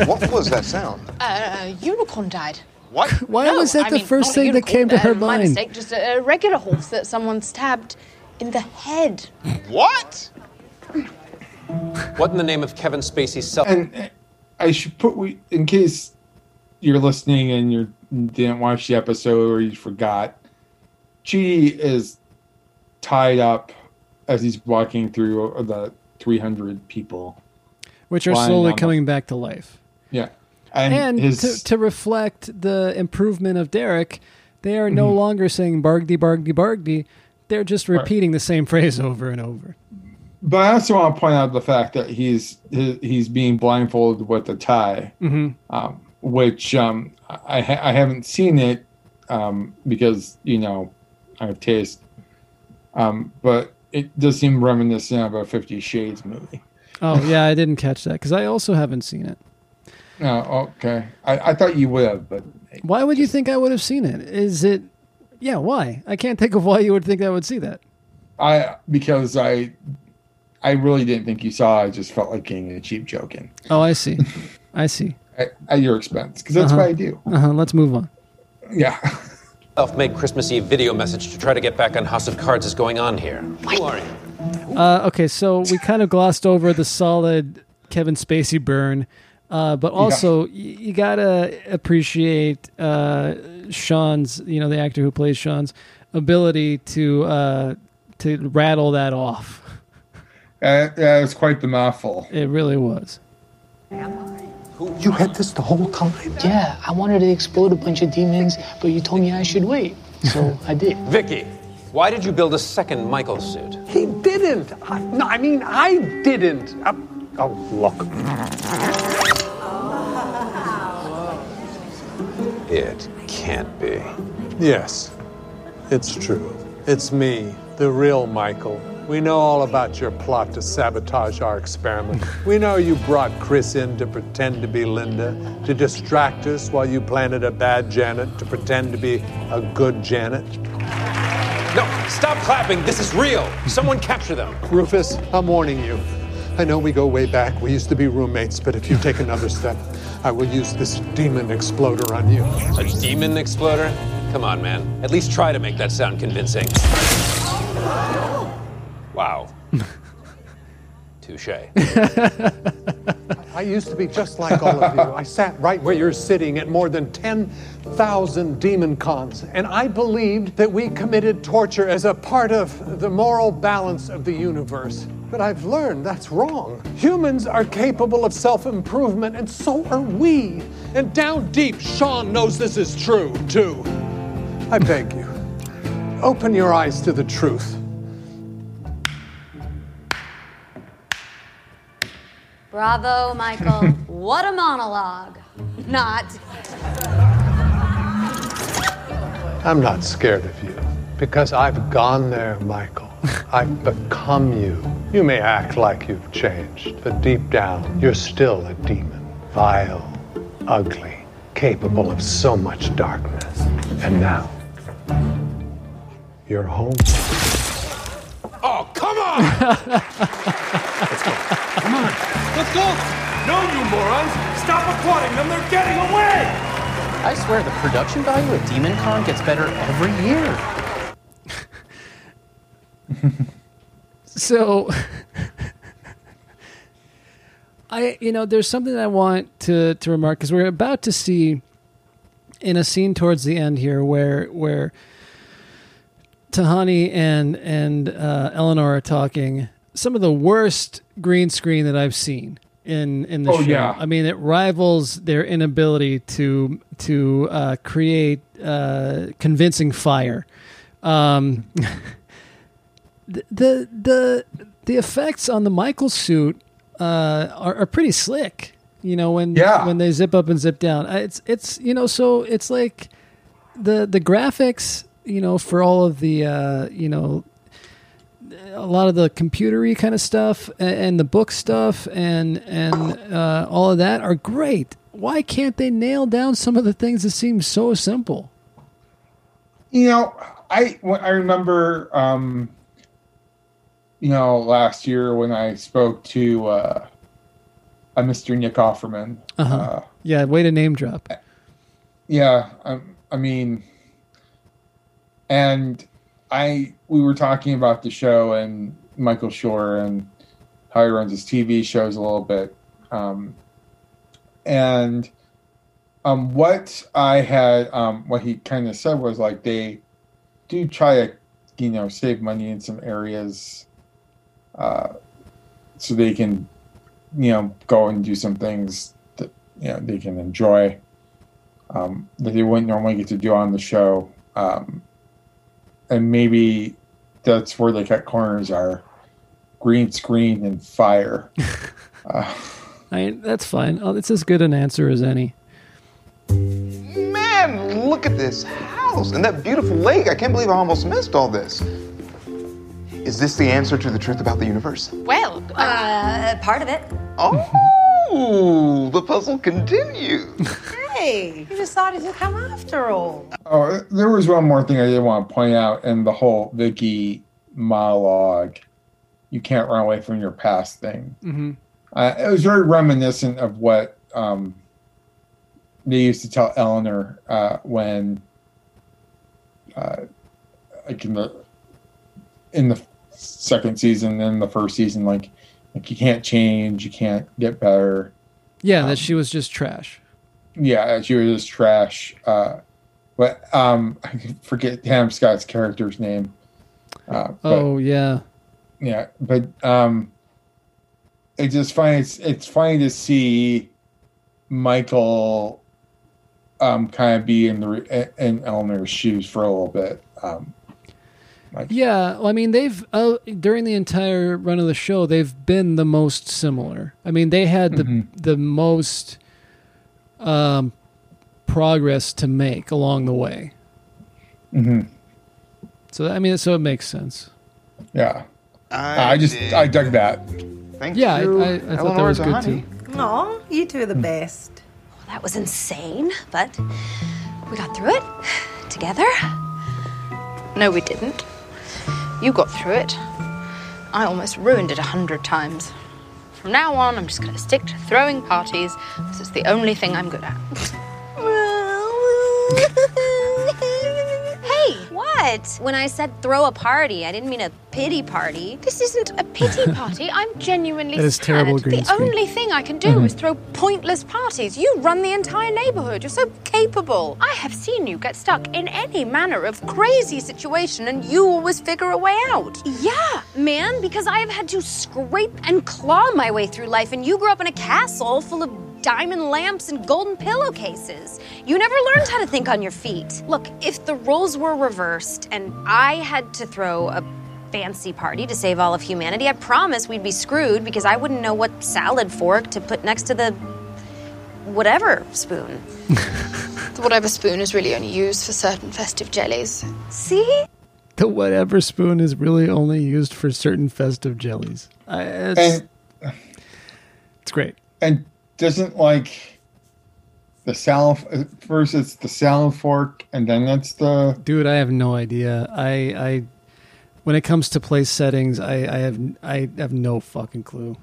What was that sound? Uh, a unicorn died. What? Why No, was that I the mean, first not a thing that came to unicorn, her uh, My mind? mistake, just a, a regular horse that someone stabbed in the head. What? What in the name of Kevin Spacey's self? And I should put we in case you're listening and you didn't watch the episode or you forgot. Chidi is tied up as he's walking through the 300 people. which are slowly on the- coming back to life. Yeah, And, and, his to, to reflect the improvement of Derek, they are no Mhm. longer saying Bargdy, Bargdy, Bargdy. They're just Right. repeating the same phrase over and over. But I also want to point out the fact that he's he- he's being blindfolded with a tie, Mhm. um, which um, I ha- I haven't seen it um, because you know I have taste, um, but it does seem reminiscent of a Fifty Shades movie. Oh, yeah, I didn't catch that because I also haven't seen it. Oh, okay. I, I thought you would have, but Why would you think I would have seen it? Is it. Yeah, why? I can't think of why you would think I would see that. I because I I really didn't think you saw. I just felt like getting a cheap joke in Oh, I see. I see. at, at your expense because that's Uh-huh. what I do. Uh huh. Let's move on. Yeah. Self-made Christmas Eve video message to try to get back on House of Cards is going on here. Who are you? Uh, okay, so we kind of glossed over the solid Kevin Spacey burn, uh, but also y- you gotta appreciate uh, Sean's, you know, the actor who plays Sean's ability to uh, to rattle that off. Uh, yeah, it's quite the mouthful. It really was. You had this the whole time? Yeah, I wanted to explode a bunch of demons, but you told me I should wait. So I did. Vicky, why did you build a second Michael suit? He didn't. I, no, I mean, I didn't. Uh, oh, look. It can't be. Yes, it's true. It's me, the real Michael. We know all about your plot to sabotage our experiment. We know you brought Chris in to pretend to be Linda, to distract us while you planted a bad Janet to pretend to be a good Janet. No, stop clapping. This is real. Someone capture them. Rufus, I'm warning you. I know we go way back. We used to be roommates, but if you take another step, I will use this demon exploder on you. A demon exploder? Come on, man. At least try to make that sound convincing. Wow. Touche. I used to be just like all of you. I sat right where you're sitting at more than 10,000 demon cons, and I believed that we committed torture as a part of the moral balance of the universe. But I've learned that's wrong. Humans are capable of self improvement, and so are we. And down deep, Sean knows this is true, too. I beg you, open your eyes to the truth. Bravo, Michael. what a monologue. Not. I'm not scared of you because I've gone there, Michael. I've become you. You may act like you've changed, but deep down, you're still a demon. Vile, ugly, capable of so much darkness. And now, you're home. Oh, come on! Let's go. Come on. Let's go. No, you morons! Stop applauding them. They're getting away! I swear the production value of Demon Con gets better every year. so I you know there's something I want to to remark because we're about to see in a scene towards the end here where where Tahani and and uh, Eleanor are talking some of the worst green screen that I've seen in in the Oh, show. yeah. I mean, it rivals their inability to to uh, create uh, convincing fire. Um, the the the effects on the Michael suit uh, are, are pretty slick. You know when Yeah. when they zip up and zip down. Uh, It's it's you know so it's like the the graphics you know for all of the uh, you know a lot of the computery kind of stuff a- and the book stuff and and uh, all of that are great. Why can't they nail down some of the things that seem so simple? You know, I I remember, um, you know, last year when I spoke to uh, a Mr. Nick Offerman. Uh-huh. Uh, yeah, way to name drop. yeah, I, I mean, and I we were talking about the show and Michael Schur and how he runs his TV shows a little bit, um, and um, what I had um, what he kind of said was like they do try to you know save money in some areas, uh, so they can you know go and do some things that you know they can enjoy um, that they wouldn't normally get to do on the show. Um, and maybe that's where the cut corners are green screen and fire. uh, I that's fine. Oh, it's as good an answer as any. Man, look at this house and that beautiful lake. I can't believe I almost missed all this. Is this the answer to the truth about the universe? Well, uh, part of it. Oh, the puzzle continues. Hey, you decided to come after all. oh, there was one more thing I did want to point out in the whole Vicky monologue. You can't run away from your past thing. Mm-hmm. Uh, it was very reminiscent of what um, they used to tell Eleanor uh, when, uh, like in the in the second season and the first season, like like you can't change, you can't get better. Yeah, that she was just trash. Yeah, she was just trash. Uh, but um, I forget Adam Scott's character's name. Uh, but, oh yeah. yeah, but um, it's just funny. It's it's funny to see Michael um kind of be in the in Eleanor's shoes for a little bit. Um, Yeah, well, I mean they've uh, during the entire run of the show they've been the most similar. I mean they had the the most um, progress to make along the way. Mm-hmm. So I mean, so it makes sense. Yeah, I I, just did. I dug that. Thank Yeah, I- you. I- I thought that Eleanor was good, Tahani. No, you two are the best. Well, that was insane, but we got through it together. No, we didn't. You got through it. I almost ruined it a hundred times. From now on, I'm just going to stick to throwing parties because it's the only thing I'm good at. what? When I said throw a party, I didn't mean a pity party. This isn't a pity party. I'm genuinely That is scared. terrible green The screen. only thing I can do Mhm. is throw pointless parties. You run the entire neighborhood. You're so capable. I have seen you get stuck in any manner of crazy situation and you always figure a way out. Yeah, man, because I have had to scrape and claw my way through life, and you grew up in a castle full of diamond lamps and golden pillowcases. You never learned how to think on your feet. Look, if the roles were reversed and I had to throw a fancy party to save all of humanity, I promise we'd be screwed because I wouldn't know what salad fork to put next to the whatever spoon. The whatever spoon is really only used for certain festive jellies. See? The whatever spoon is really only used for certain festive jellies. I, it's, And it's great. and doesn't like the salad first it's the salad fork and then that's the Dude, I have no idea. I, I, when it comes to place settings, I, I have, I have no fucking clue.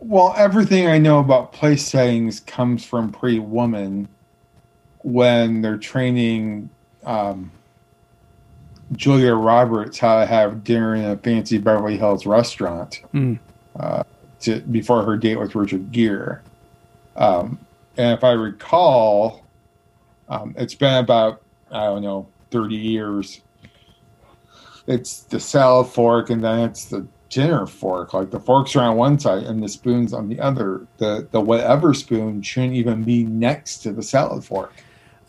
well everything i know about place settings comes from Pretty Woman when they're training um Julia Roberts how to have dinner in a fancy Beverly Hills restaurant Mm. uh, to before her date with Richard Gere. Um, and if I recall, um, it's been about I don't know thirty years. It's the salad fork, and then it's the dinner fork. Like the forks are on one side and the spoons on the other. The the whatever spoon shouldn't even be next to the salad fork.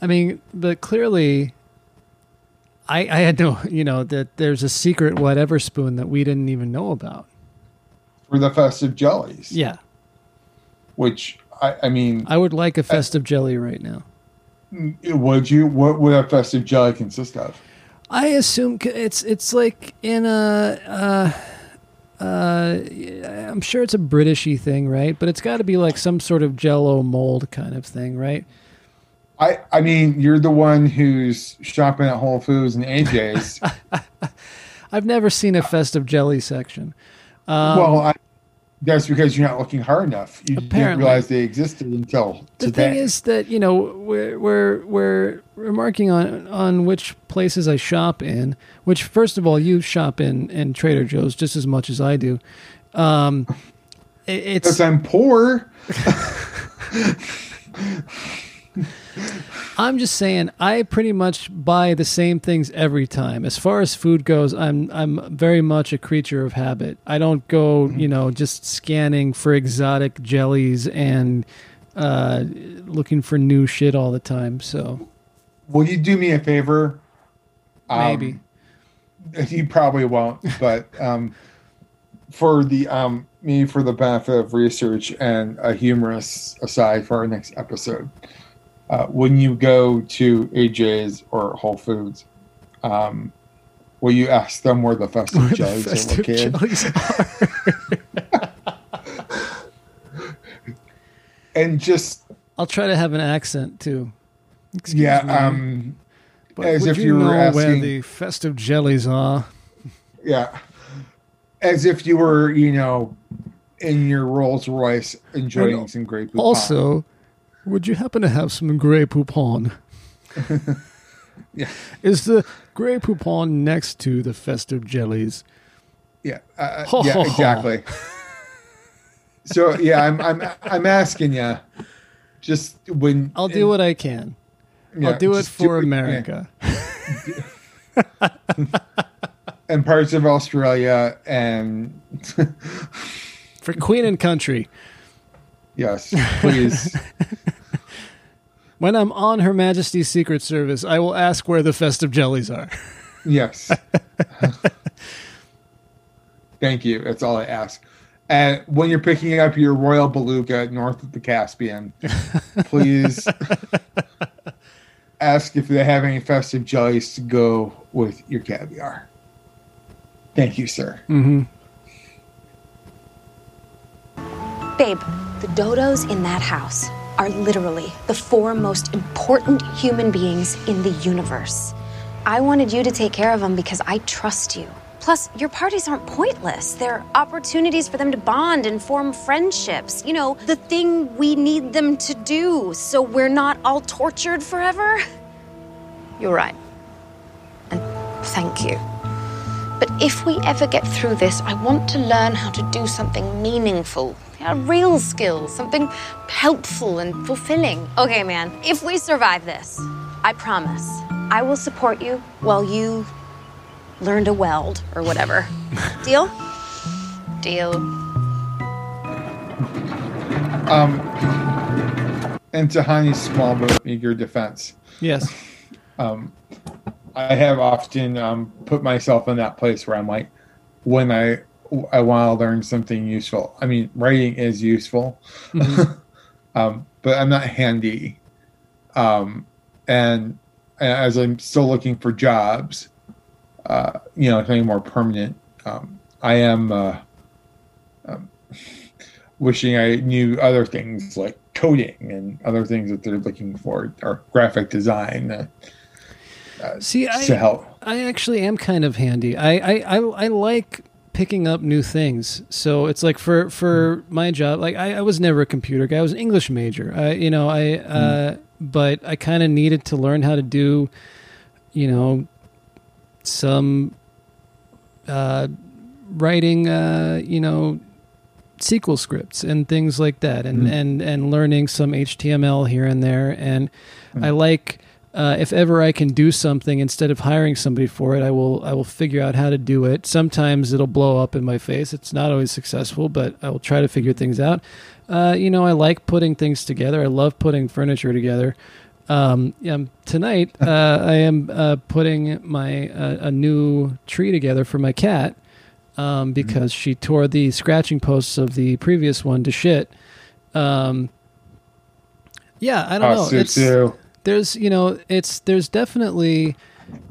I mean, but clearly, I I had no, you know, that there's a secret whatever spoon that we didn't even know about. for the festive jellies. Yeah, Which I, I mean, I would like a festive jelly right now. would you? What would a festive jelly consist of? I assume it's it's like in a. Uh, uh, I'm sure it's a Britishy thing, right? But it's got to be like some sort of Jello mold kind of thing, right? I I mean, you're the one who's shopping at Whole Foods and AJ's. I've never seen a festive jelly section. Um, well, I, that's because you're not looking hard enough. You didn't realize they existed until today. the today. thing is that you know we're we're we're remarking on on which places I shop in. Which first of all, you shop in in Trader Joe's just as much as I do. Um, it- it's because I'm poor. I'm just saying I pretty much buy the same things every time. As far as food goes, I'm I'm very much a creature of habit. I don't go, you know, just scanning for exotic jellies and uh, looking for new shit all the time. So Will you do me a favor? Maybe. Um, you probably won't, but um, for the um, me for the benefit of research and a humorous aside for our next episode, uh, when you go to AJ's or Whole Foods, um, will you ask them where the festive Where the jellies festive are located? jellies and just I'll try to have an accent too. Excuse yeah, me. um, But as would if you, you were know where the festive jellies are. Yeah. As if you were, you know, in your Rolls Royce enjoying some great Also, would you happen to have some Grey Poupon? Yeah. Is the Grey Poupon next to the festive jellies? Yeah. Uh, Ho, yeah, ho, ho. exactly. so yeah, I'm I'm I'm asking you just when I'll do what I can. Yeah, I'll do it do for you America. and parts of Australia and for Queen and Country. Yes, please. When I'm on Her Majesty's Secret Service, I will ask where the festive jellies are. Yes. Thank you. That's all I ask. And when you're picking up your Royal Beluga north of the Caspian, please ask if they have any festive jellies to go with your caviar. Thank you, sir. Mm-hmm. Babe, the dodos in that house are literally the four most important human beings in the universe. I wanted you to take care of them because I trust you. Plus, your parties aren't pointless. They're opportunities for them to bond and form friendships. You know, the thing we need them to do so we're not all tortured forever. You're right. And thank you. But if we ever get through this, I want to learn how to do something meaningful. A real skill, something helpful and fulfilling. Okay, man, if we survive this, I promise I will support you while you learn to weld or whatever. Deal? Deal. Um, and Tahani's small but meager defense, Yes. um, I have often um, put myself in that place where I'm like, when I I want to learn something useful. I mean, writing is useful, um, but I'm not handy. Um, and as I'm still looking for jobs, uh, you know, something more permanent, um, I am uh, um, wishing I knew other things like coding and other things that they're looking for, or graphic design. Uh, uh, See, I to help. I actually am kind of handy. I, I, I, I like picking up new things. So it's like for for my job, like I, I was never a computer guy. I was an English major. I, you know, I uh, but I kind of needed to learn how to do, you know, some uh, writing, uh, you know, SQL scripts and things like that, and Mhm. and and learning some HTML here and there. And I like uh, if ever I can do something instead of hiring somebody for it, I will I will figure out how to do it. Sometimes it'll blow up in my face. It's not always successful, but I will try to figure things out. Uh, you know, I like putting things together. I love putting furniture together. Um, yeah, tonight uh, I am uh, putting my uh, a new tree together for my cat um, because she tore the scratching posts of the previous one to shit. Um, yeah, I don't Oh, know. It's. There's you know it's there's definitely.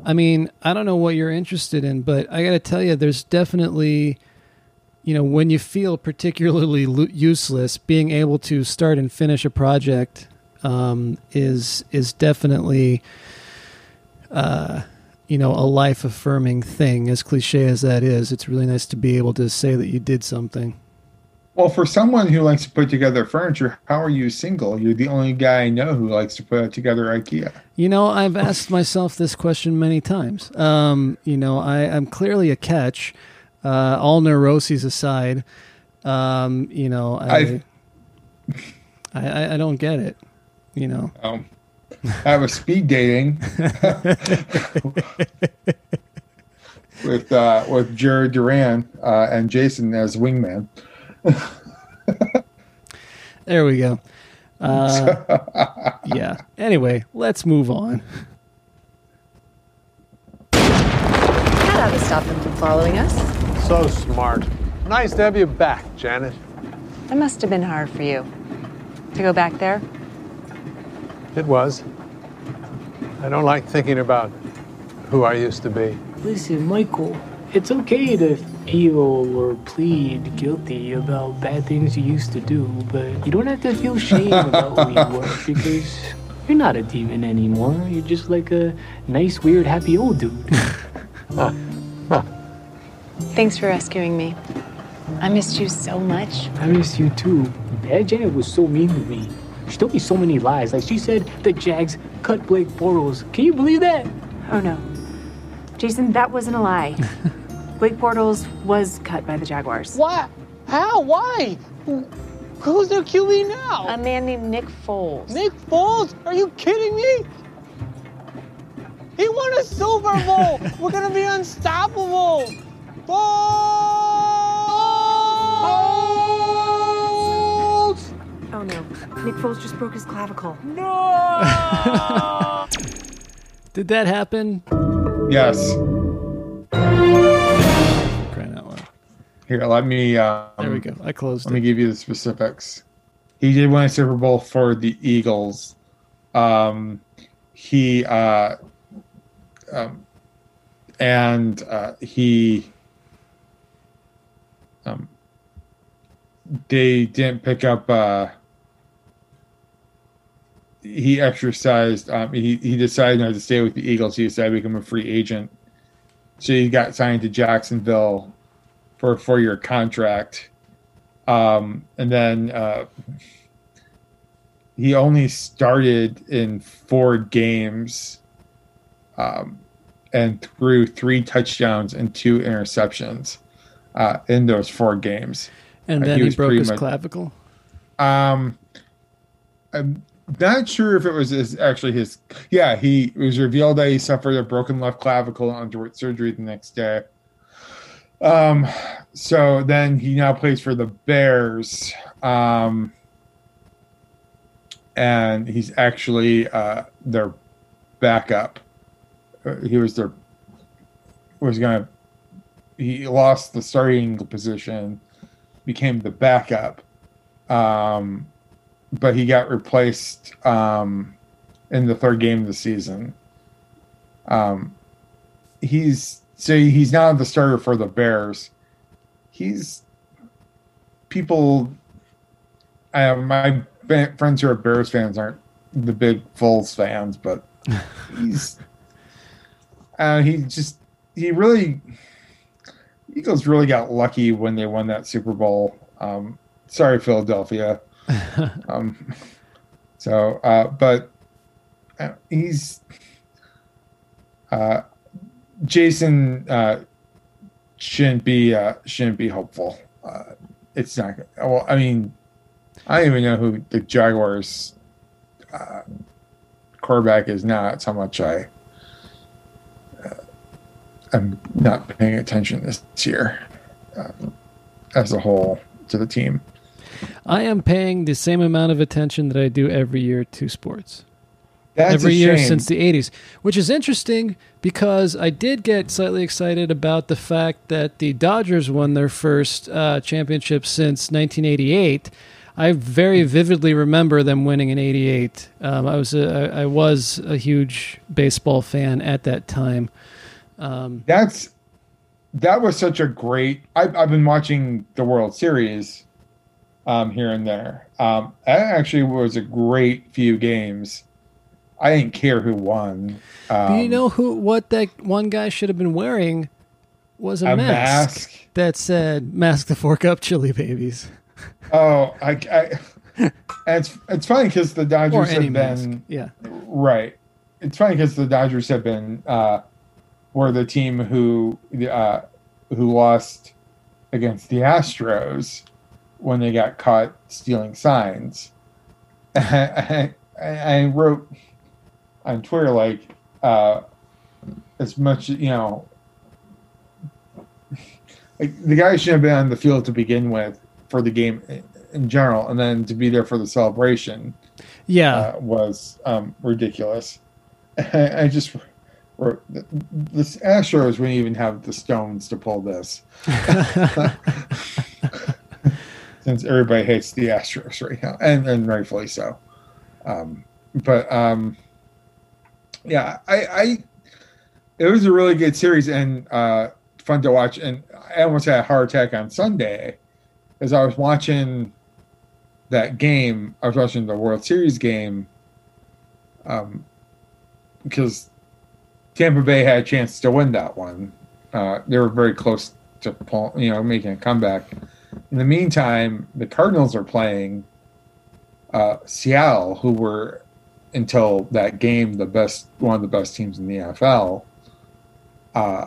I mean, I don't know what you're interested in, but I got to tell you, there's definitely you know when you feel particularly useless being able to start and finish a project um, is is definitely uh, you know a life affirming thing as cliche as that is it's really nice to be able to say that you did something Well, for someone who likes to put together furniture, how are you single? You're the only guy I know who likes to put together IKEA. You know, I've asked myself this question many times. Um, you know, I, I'm clearly a catch. Uh, all neuroses aside, um, you know, I, I, I, I don't get it. You know, Um, I was speed dating with uh, with Jared Duran uh, and Jason as wingman. there we go. Uh, yeah. Anyway, let's move on. That ought to stop them from following us. So smart. Nice to have you back, Janet. It must have been hard for you to go back there. It was. I don't like thinking about who I used to be. Listen, Michael, it's okay to feel or plead guilty about bad things you used to do, but you don't have to feel shame about who you were because you're not a demon anymore. You're just like a nice, weird, happy old dude. Thanks for rescuing me. I missed you so much. I miss you too. Bad Janet was so mean to me. She told me so many lies. Like she said the Jags cut Blake Bortles. Can you believe that? Oh no. Jason, that wasn't a lie. Blake Bortles was cut by the Jaguars. Why? How? Why? Who's their QB now? A man named Nick Foles. Nick Foles? Are you kidding me? He won a Super Bowl. We're gonna be unstoppable. Foles! Oh no. Nick Foles just broke his clavicle. No! Did that happen? Yes. Crying out loud. Here, let me. Um, There we go. I closed Let me give you the specifics. He did win a Super Bowl for the Eagles. Um, he uh, um, and uh, he um, they didn't pick up. Uh, he exercised. Um, he he decided not to stay with the Eagles. He decided to become a free agent. So he got signed to Jacksonville for a four year contract. Um, and then uh, he only started in four games um, and threw three touchdowns and two interceptions uh, in those four games. And Uh, then he, broke his much- clavicle. Um, I'm not sure if it was his, actually his. Yeah, he it was revealed that he suffered a broken left clavicle and underwent surgery the next day. Um, so then he now plays for the Bears. Um, and he's actually uh, their backup. Uh, he was their was gonna. He lost the starting position, became the backup, um, but he got replaced um, in the third game of the season. Um, he's so he's not the starter for the Bears. He's people. Uh, my friends who are Bears fans aren't the big Foles fans, but he's uh, he just he really Eagles really got lucky when they won that Super Bowl. Um, sorry, Philadelphia. um, so, uh, but uh, he's uh, Jason uh, shouldn't be uh, shouldn't be hopeful. Uh, it's not. Well, I mean, I don't even know who the Jaguars uh, quarterback is now. That's how much I uh, am not paying attention this year uh, as a whole to the team. I am paying the same amount of attention that I do every year to sports. That's every year since the 80s, which is interesting because I did get slightly excited about the fact that the Dodgers won their first uh, championship since 1988. I very vividly remember them winning in '88. Um, I was a, I was a huge baseball fan at that time. Um, That's that was such a great. I've I've been watching the World Series um, here and there. Um, that actually was a great few games. I didn't care who won. Um, Do you know who what that one guy should have been wearing was a, A mask, mask? that said "Mask the Fork Up, Chili Babies." Oh, I, I it's it's funny because the Dodgers have been mask, yeah. right. It's funny because the Dodgers have been uh, were the team who uh, who lost against the Astros when they got caught stealing signs. I, I, I wrote on Twitter like uh, as much you know. Like the guy shouldn't have been on the field to begin with for the game in general, and then to be there for the celebration, Yeah. uh, was um, ridiculous. I, I just wrote the, the Astros wouldn't even have the stones to pull this, since everybody hates the Astros right now, and and rightfully so. Um, but um, yeah, I, I it was a really good series and uh, fun to watch. And I almost had a heart attack on Sunday as I was watching that game. I was watching the World Series game um, because Tampa Bay had a chance to win that one. Uh, they were very close to you know making a comeback. In the meantime, the Cardinals are playing uh, Seattle, who were until that game the best one of the best teams in the NFL. Uh,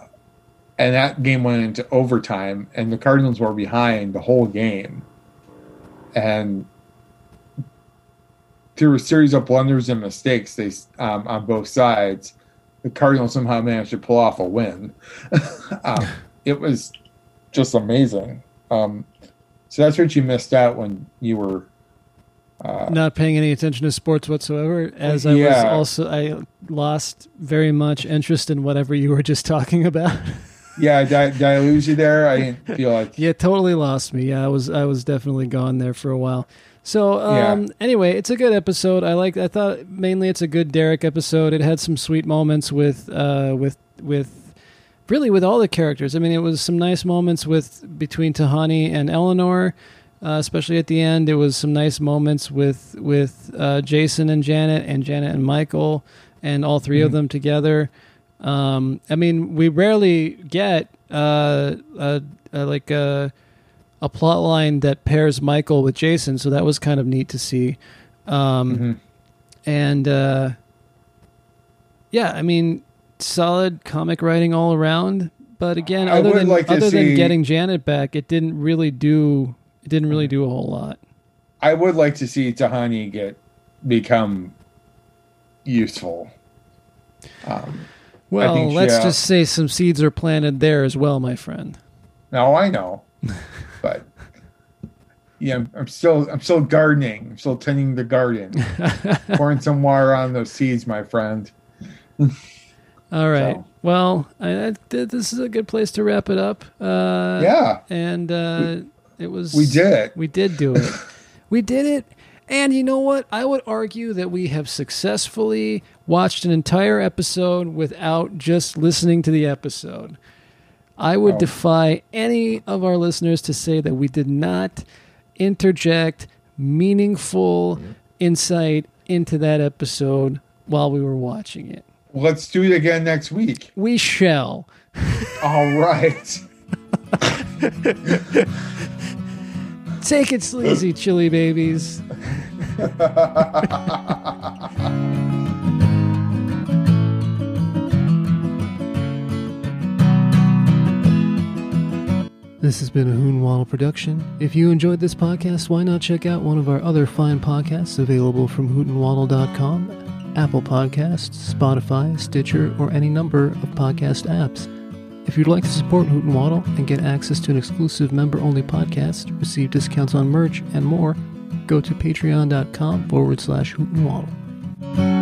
and that game went into overtime, and the Cardinals were behind the whole game. And through a series of blunders and mistakes, they um, on both sides, the Cardinals somehow managed to pull off a win. um, it was just amazing. Um, so that's what you missed out when you were uh, not paying any attention to sports whatsoever as i was also i lost very much interest in whatever you were just talking about. Yeah, did, did I lose you there? I didn't feel like yeah totally lost me. Yeah i was i was definitely gone there for a while. So um Yeah. anyway it's a good episode. I like i thought mainly it's a good derek episode. It had some sweet moments with uh with with really with all the characters. I mean it was some nice moments with between tahani and eleanor uh, especially at the end. It was some nice moments with with uh, Jason and Janet, and Janet and Michael, and all 3 of Mhm. them together. Um, I mean, we rarely get uh, like a a plot line that pairs Michael with Jason, so that was kind of neat to see. Um, Mhm. And uh, yeah, I mean, solid comic writing all around. But again, I other than like other than getting Janet back, it didn't really do it didn't really do a whole lot. I would like to see Tahani get become useful. Um, Well, think let's uh, just say some seeds are planted there as well, my friend. No, I know, but yeah, I'm, I'm still I'm still gardening. I'm still tending the garden, pouring some water on those seeds, my friend. All right. So- Well, I, I, this is a good place to wrap it up. Uh, Yeah. And uh, it was. we did it. We did do it. we did it. And you know what? I would argue that we have successfully watched an entire episode without just listening to the episode. I would Oh. defy any of our listeners to say that we did not interject meaningful mm-hmm. insight into that episode while we were watching it. Let's do it again next week. We shall. All right. Take it sleazy, chili babies. This has been a Hoot and Waddle production. If you enjoyed this podcast, why not check out one of our other fine podcasts available from hootenwaddle.com, Apple Podcasts, Spotify, Stitcher, or any number of podcast apps. If you'd like to support Hoot and Waddle and get access to an exclusive member-only podcast, receive discounts on merch, and more, go to patreon.com forward slash Hoot and Waddle.